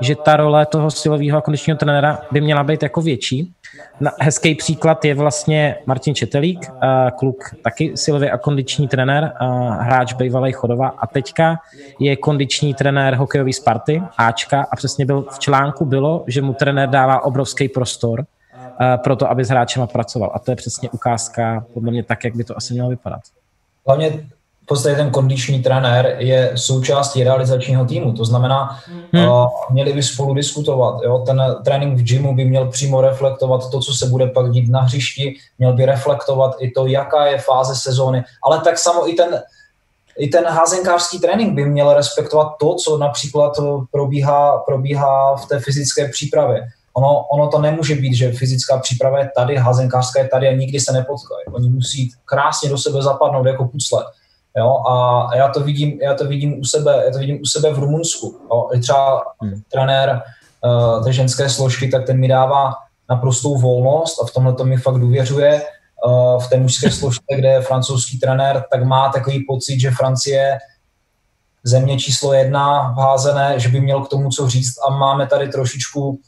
že ta role toho silového a kondičního trenéra by měla být jako větší. Hezký příklad je vlastně Martin Četelík, kluk taky silový a kondiční trenér, hráč bývalý Chodova a teďka je kondiční trenér hokejový Sparty, Ačka a přesně byl v článku bylo, že mu trenér dává obrovský prostor pro to, aby s hráčema pracoval. A to je přesně ukázka podle mě tak, jak by to asi mělo vypadat. Hlavně podstatě ten kondiční trenér je součástí realizačního týmu, to znamená, hmm. uh, měli by spolu diskutovat. Jo? Ten trénink v gymu by měl přímo reflektovat to, co se bude pak dít na hřišti, měl by reflektovat i to, jaká je fáze sezóny, ale tak samo i ten, i ten házenkářský trénink by měl respektovat to, co například probíhá, probíhá v té fyzické přípravě. Ono, ono to nemůže být, že fyzická příprava je tady, házenkářská je tady a nikdy se nepotkají. Oni musí krásně do sebe zapadnout jako pucle. Jo, a já to vidím, já to vidím u sebe, já to vidím u sebe v Rumunsku. Jo. Třeba hmm. trenér uh, té ženské složky, tak ten mi dává naprostou volnost a v tomhle to mi fakt důvěřuje. Uh, v té mužské [laughs] složce, kde je francouzský trenér, tak má takový pocit, že Francie země číslo jedna v házené, že by měl k tomu co říct a máme tady trošičku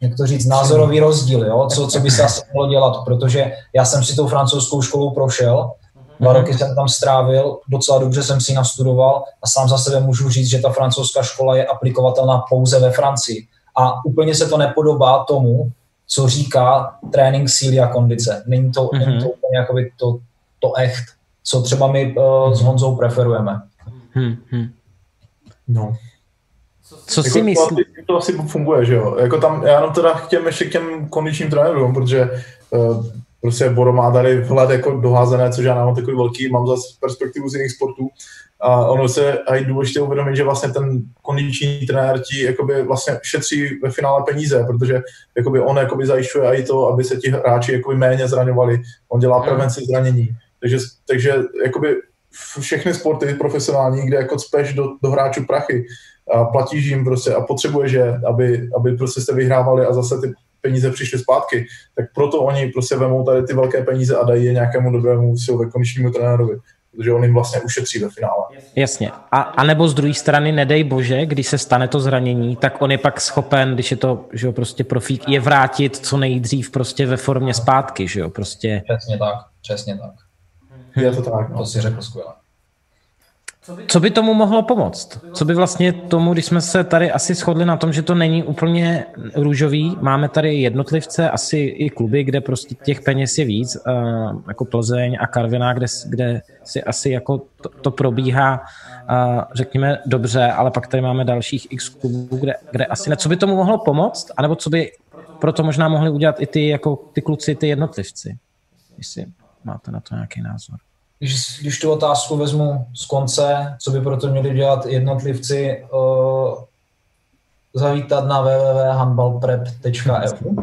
jak to říct, názorový rozdíl, jo? Co, co by se asi mohlo dělat, protože já jsem si tou francouzskou školou prošel, dva mm-hmm. roky jsem tam strávil, docela dobře jsem si nastudoval a sám za sebe můžu říct, že ta francouzská škola je aplikovatelná pouze ve Francii. A úplně se to nepodobá tomu, co říká trénink síly a kondice. Není to, mm-hmm. není to úplně jakoby to, to echt, co třeba my uh, s Honzou preferujeme. Mm-hmm. No. Co jako si myslíš? To, to asi funguje, že jo. Jako tam, já jenom teda k těm, ještě k těm kondičním trenérům, protože uh, prostě Boro má tady vhled jako doházené, což já mám takový velký, mám zase perspektivu z jiných sportů. A ono se aj důležité uvědomit, že vlastně ten kondiční trenér ti jakoby vlastně šetří ve finále peníze, protože jakoby on jakoby zajišťuje i to, aby se ti hráči jakoby méně zraňovali. On dělá hmm. prevenci zranění. Takže, takže jakoby všechny sporty profesionální, kde jako cpeš do, do hráčů prachy, a platíš jim prostě a potřebuješ je, aby, aby prostě jste vyhrávali a zase ty peníze přišly zpátky, tak proto oni prostě vemou tady ty velké peníze a dají je nějakému dobrému silové konečnímu trenérovi protože on jim vlastně ušetří ve finále. Jasně. A, a nebo z druhé strany, nedej bože, když se stane to zranění, tak on je pak schopen, když je to že jo, prostě profík, je vrátit co nejdřív prostě ve formě zpátky, že jo, prostě. Přesně tak, přesně tak. Je to tak, no. To si řekl skvěle. Co by tomu mohlo pomoct? Co by vlastně tomu, když jsme se tady asi shodli na tom, že to není úplně růžový, máme tady jednotlivce, asi i kluby, kde prostě těch peněz je víc, jako Plzeň a Karviná, kde, kde si asi jako to, to probíhá, řekněme, dobře, ale pak tady máme dalších x klubů, kde, kde asi ne. Co by tomu mohlo pomoct? A nebo co by proto možná mohli udělat i ty, jako ty kluci, ty jednotlivci? Jestli máte na to nějaký názor když, když tu otázku vezmu z konce, co by proto měli dělat jednotlivci, uh, zavítat na www.handballprep.eu.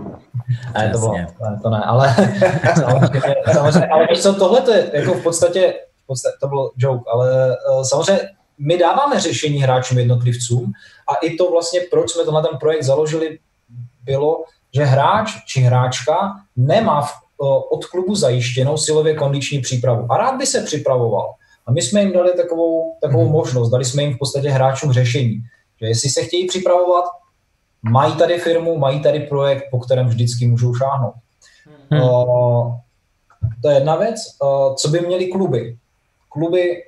Ne, to bylo, ne, to ne, ale [laughs] samozřejmě, samozřejmě, ale víš co, tohle to je jako v podstatě, v podstatě, to bylo joke, ale uh, samozřejmě my dáváme řešení hráčům jednotlivcům a i to vlastně, proč jsme to na ten projekt založili, bylo, že hráč či hráčka nemá v od klubu zajištěnou silově kondiční přípravu. A rád by se připravoval. A my jsme jim dali takovou, takovou hmm. možnost, dali jsme jim v podstatě hráčům řešení, že jestli se chtějí připravovat, mají tady firmu, mají tady projekt, po kterém vždycky můžou šáhnout. Hmm. Uh, to je jedna věc. Uh, co by měly kluby? Kluby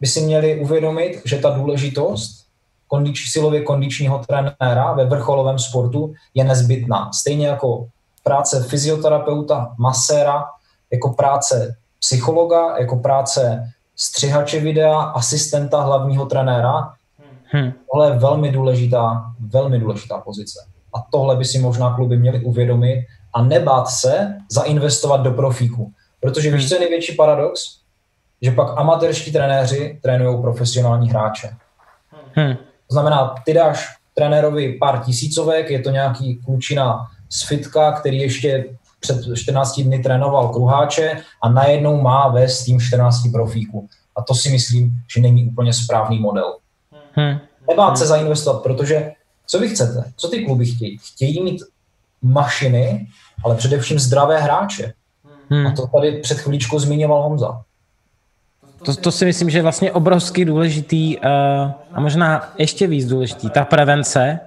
by si měli uvědomit, že ta důležitost kondič, silově kondičního trenéra ve vrcholovém sportu je nezbytná. Stejně jako práce fyzioterapeuta, maséra, jako práce psychologa, jako práce střihače videa, asistenta hlavního trenéra. Hmm. Tohle je velmi důležitá, velmi důležitá pozice. A tohle by si možná kluby měly uvědomit a nebát se zainvestovat do profíku. Protože víš, co je největší paradox? Že pak amatérští trenéři trénují profesionální hráče. Hmm. To znamená, ty dáš trenérovi pár tisícovek, je to nějaký klučina z fitka, který ještě před 14 dny trénoval kruháče a najednou má vést tým 14 profíků. A to si myslím, že není úplně správný model. Hmm. Nebát se zainvestovat, protože co vy chcete? Co ty kluby chtějí? Chtějí mít mašiny, ale především zdravé hráče. Hmm. A to tady před chvíličkou zmiňoval Honza. To, to si myslím, že je vlastně obrovský důležitý uh, a možná ještě víc důležitý, ta prevence.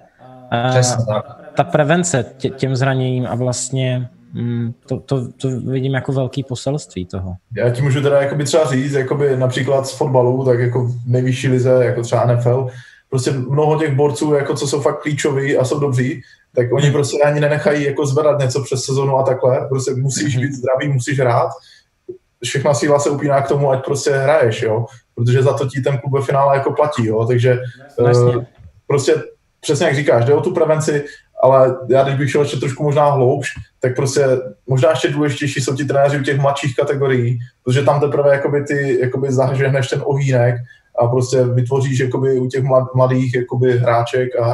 Uh, Přesně tak. Ta prevence tě, těm zraněním a vlastně mm, to, to, to vidím jako velký poselství toho. Já ti můžu teda jakoby třeba říct, jakoby například z fotbalu, tak jako nejvyšší lize, jako třeba NFL, prostě mnoho těch borců, jako co jsou fakt klíčoví a jsou dobří, tak oni prostě ani nenechají jako zvedat něco přes sezonu a takhle. Prostě musíš mhm. být zdravý, musíš hrát. Všechna síla se upíná k tomu, ať prostě hraješ, jo. Protože za to ti ten klub ve finále jako platí, jo. Takže uh, prostě přesně jak říkáš, jde o tu prevenci, ale já když bych šel ještě trošku možná hloubš, tak prostě možná ještě důležitější jsou ti trenéři u těch mladších kategorií, protože tam teprve jakoby ty jakoby zahrženeš ten ohýnek a prostě vytvoříš jakoby u těch mladých jakoby hráček a, a,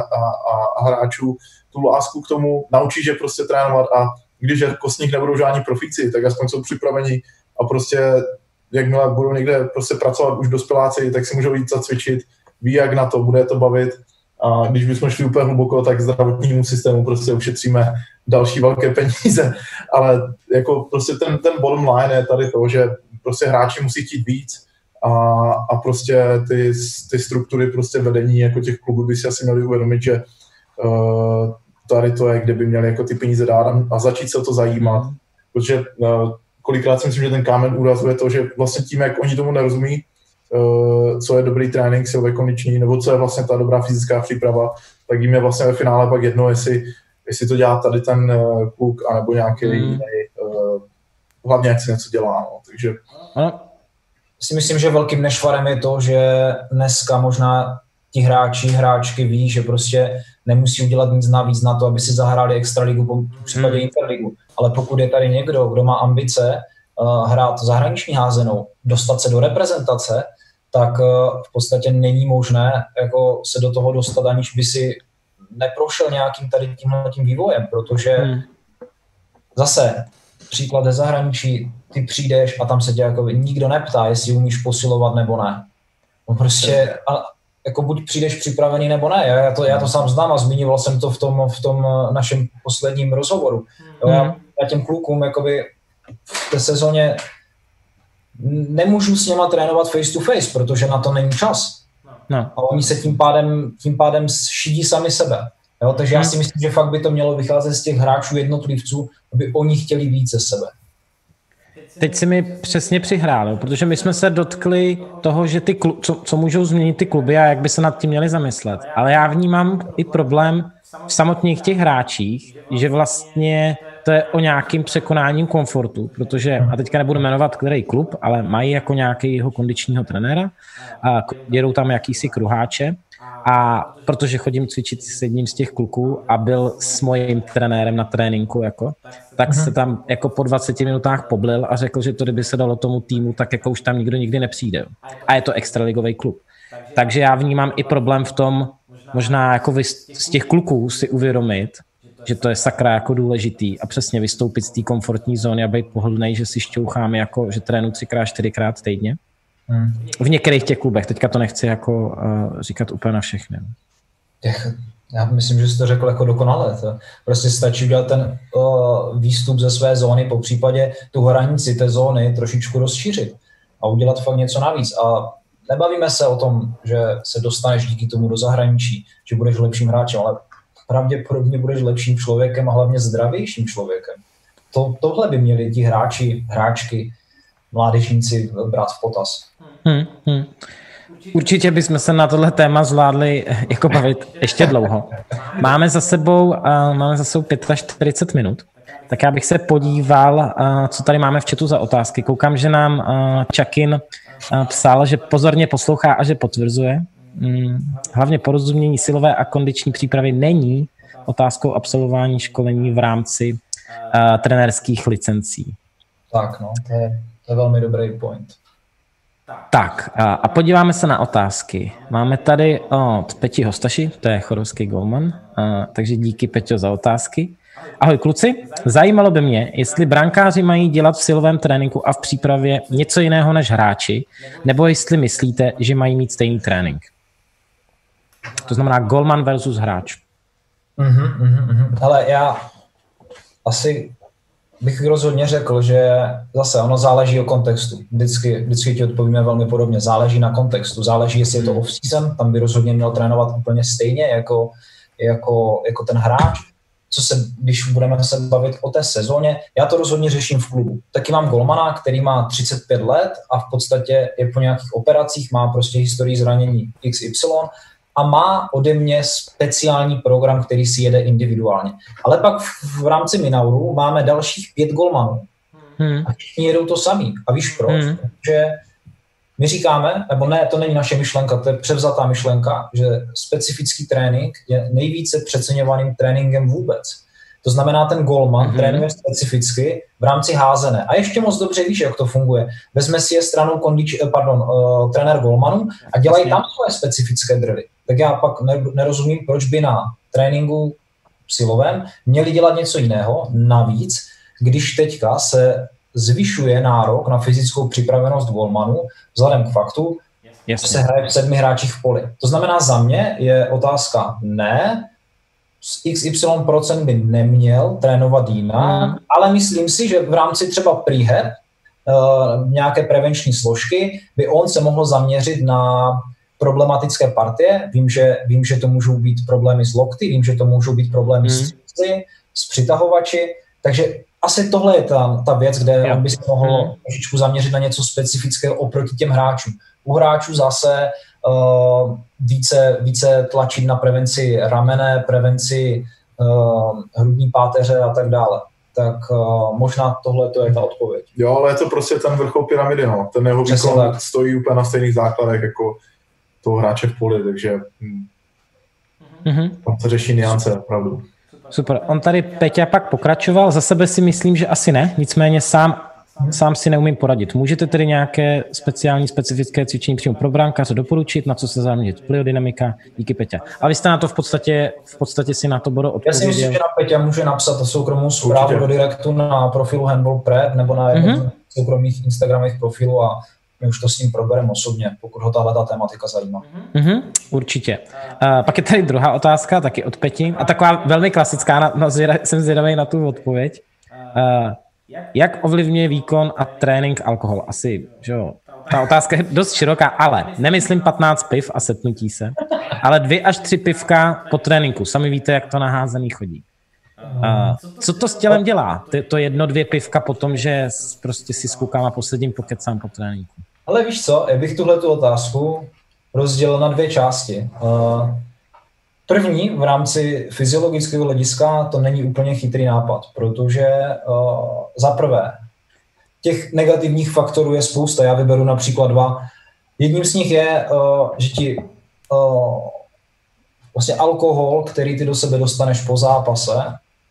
a, hráčů tu lásku k tomu, naučíš je prostě trénovat a když jako z nich nebudou žádní profíci, tak aspoň jsou připraveni a prostě jakmile budou někde prostě pracovat už dospěláci, tak si můžou jít zacvičit, ví, jak na to, bude to bavit. A když bychom šli úplně hluboko, tak zdravotnímu systému prostě ušetříme další velké peníze. Ale jako prostě ten, ten bottom line je tady to, že prostě hráči musí chtít víc a, a prostě ty, ty struktury prostě vedení jako těch klubů by si asi měli uvědomit, že uh, tady to je, kde by měli jako ty peníze dát a začít se o to zajímat. Mm. Protože uh, kolikrát si myslím, že ten kámen úrazu je to, že vlastně tím, jak oni tomu nerozumí, co je dobrý trénink, silové kondiční, nebo co je vlastně ta dobrá fyzická příprava, tak jim je vlastně ve finále pak jedno, jestli, jestli to dělá tady ten uh, kluk, anebo nějaký mm. jiný, uh, hlavně jak se něco dělá. No. Takže... Ano. Si myslím, že velkým nešvarem je to, že dneska možná ti hráči, hráčky ví, že prostě nemusí udělat nic navíc na to, aby si zahráli extraligu, po případě hmm. interligu. Ale pokud je tady někdo, kdo má ambice hrát zahraniční házenou, dostat se do reprezentace, tak uh, v podstatě není možné jako se do toho dostat, aniž by si neprošel nějakým tady tímhle tím vývojem, protože hmm. zase příklad ze zahraničí, ty přijdeš a tam se tě jako nikdo neptá, jestli umíš posilovat nebo ne. No prostě a, jako buď přijdeš připravený nebo ne. Já to, já to sám znám a zmiňoval jsem to v tom, v tom eh, našem posledním rozhovoru. Jo, já, mhm. já těm klukům jakoby v té sezóně nemůžu s něma trénovat face to face, protože na to není čas. No. A oni se tím pádem, tím pádem šidí sami sebe. Jo, takže já mhm. si myslím, že fakt by to mělo vycházet z těch hráčů jednotlivců, aby oni chtěli více sebe. Teď si mi přesně přihrál, protože my jsme se dotkli toho, že ty klu, co, co můžou změnit ty kluby a jak by se nad tím měli zamyslet. Ale já vnímám i problém v samotných těch hráčích, že vlastně to je o nějakým překonáním komfortu, protože, a teďka nebudu jmenovat který klub, ale mají jako nějakého kondičního trenéra, a jedou tam jakýsi kruháče a protože chodím cvičit s jedním z těch kluků a byl s mojím trenérem na tréninku, jako, tak uh-huh. se tam jako po 20 minutách poblil a řekl, že to kdyby se dalo tomu týmu, tak jako už tam nikdo nikdy nepřijde. A je to extraligový klub. Takže já vnímám i problém v tom, možná jako vy z těch kluků si uvědomit, že to je sakra jako důležitý a přesně vystoupit z té komfortní zóny a být pohodlný, že si šťoucháme jako, že trénu třikrát, čtyřikrát týdně Hmm. V některých těch klubech, teďka to nechci jako uh, říkat úplně na všechny. Já myslím, že jsi to řekl jako dokonale. To prostě stačí udělat ten uh, výstup ze své zóny, po případě tu hranici té zóny trošičku rozšířit a udělat fakt něco navíc. A nebavíme se o tom, že se dostaneš díky tomu do zahraničí, že budeš lepším hráčem, ale pravděpodobně budeš lepším člověkem a hlavně zdravějším člověkem. To, tohle by měli ti hráči, hráčky, mládežníci brát v potaz. Hmm, hmm. Určitě bychom se na tohle téma zvládli jako bavit ještě dlouho. Máme za sebou, uh, máme za sebou 45 minut, tak já bych se podíval, uh, co tady máme v chatu za otázky. Koukám, že nám uh, Čakin uh, psal, že pozorně poslouchá a že potvrzuje. Hmm. Hlavně porozumění silové a kondiční přípravy není otázkou absolvování školení v rámci uh, trenérských licencí. Tak, no, to je, to je velmi dobrý point. Tak a podíváme se na otázky. Máme tady od Peti Hostaši, to je chorovský golman, takže díky Peťo za otázky. Ahoj kluci, zajímalo by mě, jestli brankáři mají dělat v silovém tréninku a v přípravě něco jiného než hráči, nebo jestli myslíte, že mají mít stejný trénink. To znamená golman versus hráč. Mm-hmm, mm-hmm. Ale já asi bych rozhodně řekl, že zase ono záleží o kontextu. Vždycky, vždycky ti odpovíme velmi podobně. Záleží na kontextu. Záleží, jestli je to off-season, tam by rozhodně měl trénovat úplně stejně jako, jako, jako ten hráč. Co se, když budeme se bavit o té sezóně, já to rozhodně řeším v klubu. Taky mám golmana, který má 35 let a v podstatě je po nějakých operacích, má prostě historii zranění XY a má ode mě speciální program, který si jede individuálně. Ale pak v, v rámci Minauru máme dalších pět golmanů. Hmm. A všichni jedou to samý. A víš proč? Hmm. Že my říkáme, nebo ne, to není naše myšlenka, to je převzatá myšlenka, že specifický trénink je nejvíce přeceňovaným tréninkem vůbec. To znamená, ten golman mm-hmm. trénuje specificky v rámci házené. A ještě moc dobře víš, jak to funguje. Vezme si je stranou kondič, pardon, uh, trenér golmanů a dělají tam svoje specifické drily. Tak já pak nerozumím, proč by na tréninku silovém měli dělat něco jiného. Navíc, když teďka se zvyšuje nárok na fyzickou připravenost golmanů vzhledem k faktu, že se hraje v sedmi hráčích v poli. To znamená, za mě je otázka ne, z XY procent by neměl trénovat jinak, mm. ale myslím si, že v rámci třeba prehab, uh, nějaké prevenční složky, by on se mohl zaměřit na problematické partie. Vím že, vím, že to můžou být problémy s lokty, vím, že to můžou být problémy mm. s, s přitahovači, takže asi tohle je ta, ta věc, kde jo. on by se mohl mm. trošičku zaměřit na něco specifického oproti těm hráčům. U hráčů zase uh, více, více tlačit na prevenci ramene, prevenci uh, hrudní páteře a tak dále. Tak uh, možná tohle to je ta odpověď. Jo, ale je to prostě ten vrchol pyramidy, no. Ten jeho výkon stojí úplně na stejných základech jako toho hráče v poli, takže hm, mm-hmm. tam se řeší niance, opravdu. Super. On tady Peťa pak pokračoval, za sebe si myslím, že asi ne, nicméně sám sám si neumím poradit. Můžete tedy nějaké speciální, specifické cvičení přímo pro brankáře doporučit, na co se zaměřit? Plyodynamika, díky Peťa. A vy jste na to v podstatě, v podstatě si na to bude odpovědět. Já si myslím, že na Peťa může napsat soukromou zprávu Určitě. do direktu na profilu Handball Prep nebo na mm-hmm. soukromých Instagramových profilů a my už to s ním probereme osobně, pokud ho tahle ta tematika zajímá. Mm-hmm, určitě. Uh, pak je tady druhá otázka, taky od Peti, a taková velmi klasická, na, na zvěda, jsem zvědavý na tu odpověď. Uh, jak ovlivňuje výkon a trénink alkohol? Asi, že jo, ta otázka je dost široká, ale nemyslím 15 piv a setnutí se, ale dvě až tři pivka po tréninku. Sami víte, jak to naházený chodí. Uh, co to s tělem dělá? To, to jedno, dvě pivka po tom, že prostě si skoukám a posledním pokecám po tréninku. Ale víš co, já bych tuhle tu otázku rozdělil na dvě části. Uh, První v rámci fyziologického hlediska to není úplně chytrý nápad, protože uh, za prvé těch negativních faktorů je spousta. Já vyberu například dva. Jedním z nich je, uh, že ti vlastně alkohol, který ty do sebe dostaneš po zápase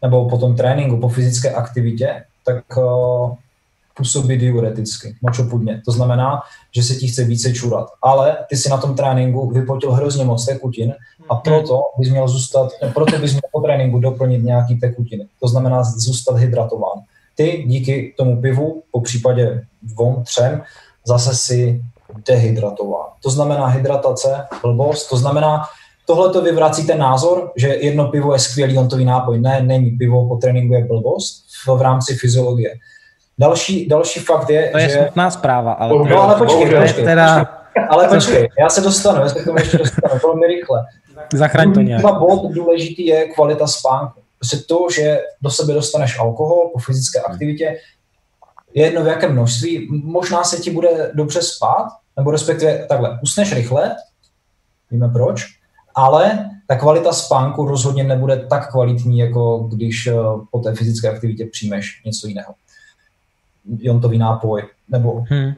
nebo po tom tréninku, po fyzické aktivitě, tak působí diureticky, močopudně. To znamená, že se ti chce více čurat. Ale ty si na tom tréninku vypotil hrozně moc tekutin a proto bys měl zůstat, proto bys měl po tréninku doplnit nějaký tekutiny. To znamená zůstat hydratován. Ty díky tomu pivu, po případě dvou, třem, zase si dehydratován. To znamená hydratace, blbost, to znamená, tohle to vyvrací ten názor, že jedno pivo je skvělý ontový nápoj. Ne, není. Pivo po tréninku je blbost v rámci fyziologie. Další, další fakt je, to je že... smutná zpráva, ale... No, ale počkej, počkej, počkej, teda... ale počkej, já se dostanu, já se k tomu ještě dostanu, velmi rychle. Zachraň to nějak. bod důležitý je kvalita spánku. Prostě to, že do sebe dostaneš alkohol po fyzické aktivitě, je jedno v jakém množství, možná se ti bude dobře spát, nebo respektive takhle, usneš rychle, víme proč, ale ta kvalita spánku rozhodně nebude tak kvalitní, jako když eh, po té fyzické aktivitě přijmeš něco jiného jontový nápoj nebo hmm.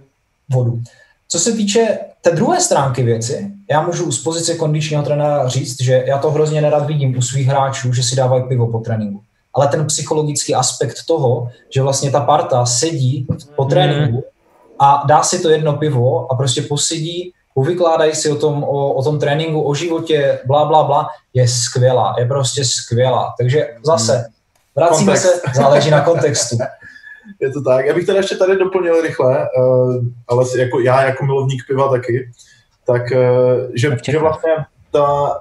vodu. Co se týče té druhé stránky věci, já můžu z pozice kondičního trenéra říct, že já to hrozně nerad vidím u svých hráčů, že si dávají pivo po tréninku. Ale ten psychologický aspekt toho, že vlastně ta parta sedí po hmm. tréninku a dá si to jedno pivo a prostě posedí, uvykládají si o tom, o, o tom tréninku, o životě, bla, bla, bla, je skvělá, je prostě skvělá. Takže zase, Vracíme Kontext. se, záleží na kontextu. [laughs] Je to tak. Já bych teda ještě tady doplnil rychle, uh, ale si- jako já jako milovník piva taky, tak uh, že, že vlastně ta,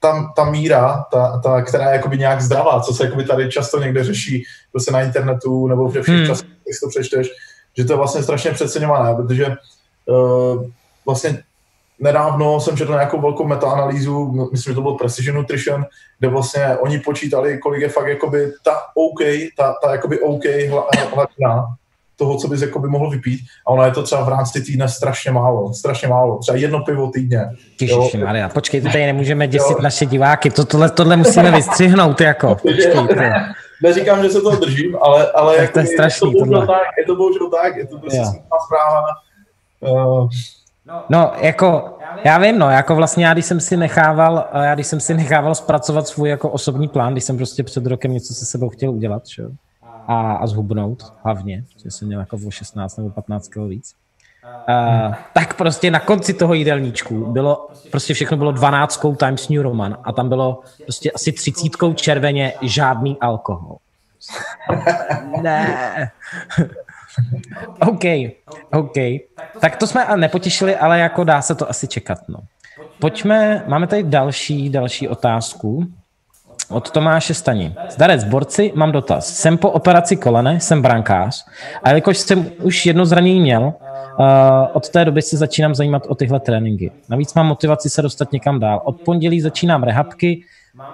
ta, ta míra, ta, ta, která je jakoby nějak zdravá, co se jakoby tady často někde řeší prostě na internetu nebo ve všech Hmm. časech, když to přečteš, že to je vlastně strašně přeceňované, protože uh, vlastně nedávno jsem četl nějakou velkou metaanalýzu, myslím, že to bylo Precision Nutrition, kde vlastně oni počítali, kolik je fakt jakoby ta OK, ta, ta jakoby OK hla- hladina toho, co bys jakoby mohl vypít a ono je to třeba v rámci týdne strašně málo, strašně málo, třeba jedno pivo týdně. Ježiši. Maria, počkej, to tady nemůžeme děsit Jo. naše diváky, to, tohle, tohle musíme [laughs] vystřihnout, jako. Počkej. Neříkám, že se toho držím, ale, ale Tak to je strašný, je to bohužel tak, je to bohužel tak, je to prostě zpráva. Uh, No, jako, já vím, no, jako vlastně já, když jsem si nechával, já když jsem si nechával zpracovat svůj jako osobní plán, když jsem prostě před rokem něco se sebou chtěl udělat, že? a, a zhubnout hlavně, že jsem měl jako o 16 nebo 15 kg víc, Uh, tak prostě na konci toho jídelníčku bylo, prostě všechno bylo 12 Times New Roman a tam bylo prostě asi 30 červeně žádný alkohol. ne. [laughs] [laughs] [laughs] OK, OK. Tak to jsme nepotěšili, ale jako dá se to asi čekat, no. Pojďme, máme tady další, další otázku od Tomáše Stani. Zdarec, borci, mám dotaz. Jsem po operaci kolene, jsem brankář a jelikož jsem už jedno zranění měl, uh, od té doby se začínám zajímat o tyhle tréninky. Navíc mám motivaci se dostat někam dál. Od pondělí začínám rehabky,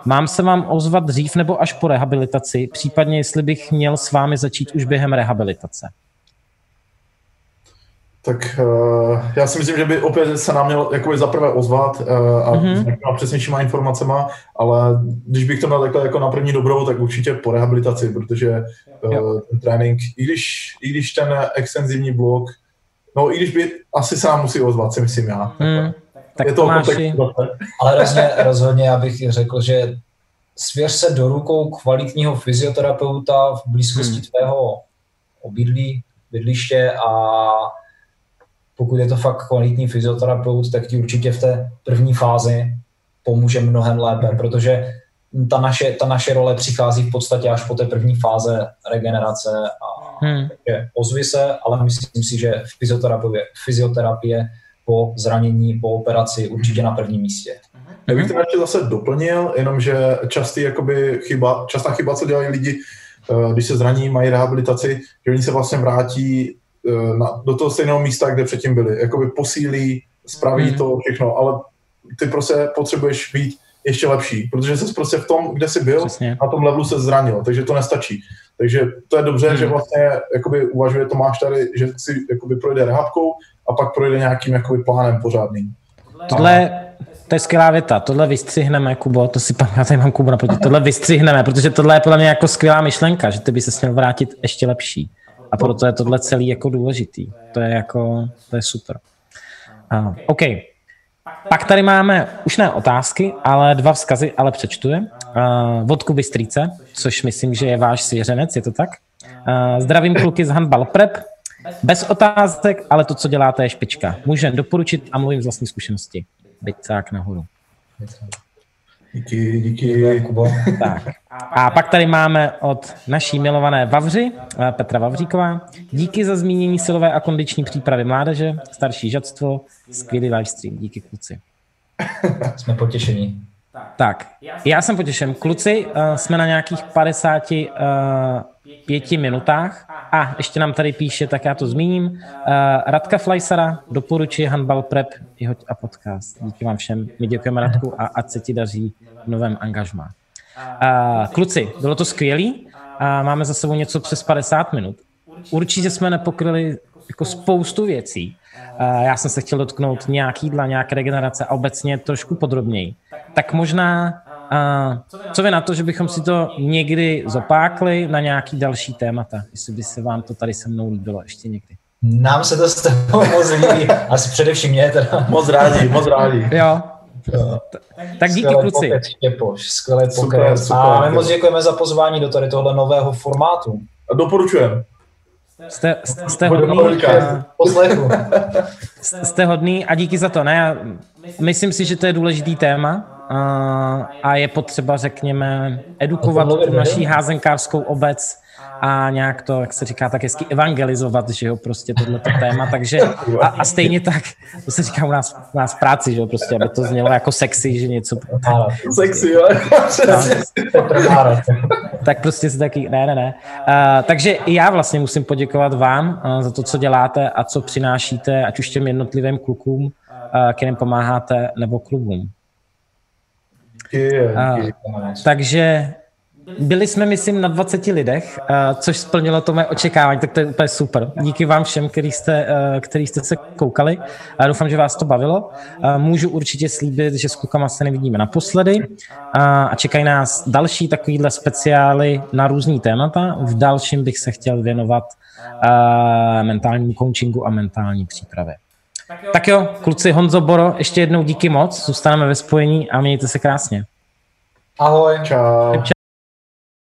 Mám se vám ozvat dřív nebo až po rehabilitaci, případně jestli bych měl s vámi začít už během rehabilitace. Tak uh, já si myslím, že by opět se nám měl jakoby zaprvé ozvat uh, a Mhm. mm-hmm. s nějakýma přesnějšíma informacema, ale když bych to měl takhle jako na první dobrou, tak určitě po rehabilitaci, protože uh, ten trénink, i když, i když ten extenzivní blok, no i když by, asi se nám musí ozvat, si myslím já. Hmm, tak je to o Tomáši. Ale rozhodně, rozhodně já bych řekl, že svěř se do rukou kvalitního fyzioterapeuta v blízkosti Hmm. tvého obydlí, bydliště a pokud je to fakt kvalitní fyzioterapeut, tak ti určitě v té první fázi pomůže mnohem lépe, protože ta naše, ta naše role přichází v podstatě až po té první fáze regenerace a hmm, že ozvi se, ale myslím si, že fyzioterapie, fyzioterapie po zranění, po operaci určitě na prvním místě. Já bych to ještě zase doplnil, jenomže častý, jakoby chyba, častá chyba, co dělají lidi, eh, když se zraní, mají rehabilitaci, že oni se vlastně vrátí na, do toho stejného místa, kde předtím byli. Jakoby posílí, spraví Mhm. to všechno, ale ty prostě potřebuješ být ještě lepší, protože jsi prostě v tom, kde jsi byl, přesně. na tom levelu se zranil, takže to nestačí. Takže to je dobře, Hmm. že vlastně jakoby uvažuje Tomáš tady, že si jakoby projde rehabkou a pak projde nějakým jakoby plánem pořádným. Tohle, to je skvělá věta, tohle vystřihneme, Kubo, to si pamatuju, já tady mám Kubo naproti, tohle vystřihneme, protože tohle je podle mě jako skvělá myšlenka, že ty by se směl vrátit ještě lepší. A proto je tohle celý jako důležitý. To je jako, to je super. Uh, OK. Pak tady máme už ne otázky, ale dva vzkazy, ale přečtu je. Uh, vodku Bystrýce, což myslím, že je váš svěřenec, je to tak? Uh, zdravím kluky z Handball Prep. Bez otázek, ale to, co děláte, je špička. Můžeme doporučit a mluvím z vlastní zkušenosti. Bycák nahoru. Díky, díky. Kubo. Tak. A pak tady máme od naší milované Vavři, eh, Petra Vavříková. Díky za zmínění silové a kondiční přípravy mládeže, starší žadstvo, skvělý livestream. Díky kluci. [laughs] Jsme potěšení. Tak, já jsem potěšen. Kluci, uh, jsme na nějakých 55 minutách a ještě nám tady píše, tak já to zmíním. Uh, Radka Flajsara doporučuje Handball Prep jeho a podcast. Díky vám všem. My děkujeme Radku a ať se ti daří v novém angažmá. Uh, kluci, bylo to skvělý. Uh, máme za sebou něco přes 50 minut. Určitě jsme nepokryli jako spoustu věcí. Uh, já jsem se chtěl dotknout nějak jídla, nějaké regenerace a obecně trošku podrobněji. Tak možná, uh, co vy na to, že bychom si to někdy zopákli na nějaký další témata, jestli by se vám to tady se mnou líbilo ještě někdy. Nám se to z toho [laughs] moc líbí, asi především mě teda. Moc rádi, moc rádi. Jo, tak díky kluci. pokec, Štěpoš, skvělý Super, pokec. super. A my moc děkujeme za pozvání do tady tohle nového formátu. A doporučujem. Jste, jste Budeme hodný, a- Poslechu. jste hodný a díky za to. Ne, já myslím si, že to je důležitý téma a je potřeba, řekněme, edukovat tu naší házenkářskou obec a nějak to, jak se říká, tak hezky evangelizovat, že jo, prostě tohleto téma, takže a, a stejně tak, to se říká u nás, u nás v práci, že jo, prostě, aby to znělo jako sexy, že něco... Sexy, jo, tak prostě si taky, ne, ne, ne. Uh, takže i já vlastně musím poděkovat vám uh, za to, co děláte a co přinášíte, ať už těm jednotlivým klukům, uh, kterým pomáháte, nebo klubům. Uh, takže byli jsme, myslím, na 20 lidech, což splnilo to mé očekávání, tak to je úplně super. Díky vám všem, který jste, který jste se koukali. A doufám, že vás to bavilo. Můžu určitě slíbit, že s klukama se nevidíme naposledy a čekají nás další takovýhle speciály na různý témata. V dalším bych se chtěl věnovat mentálnímu coachingu a mentální přípravě. Tak jo, kluci Honzo Boro, ještě jednou díky moc, zůstaneme ve spojení a mějte se krásně. Ahoj. Čau.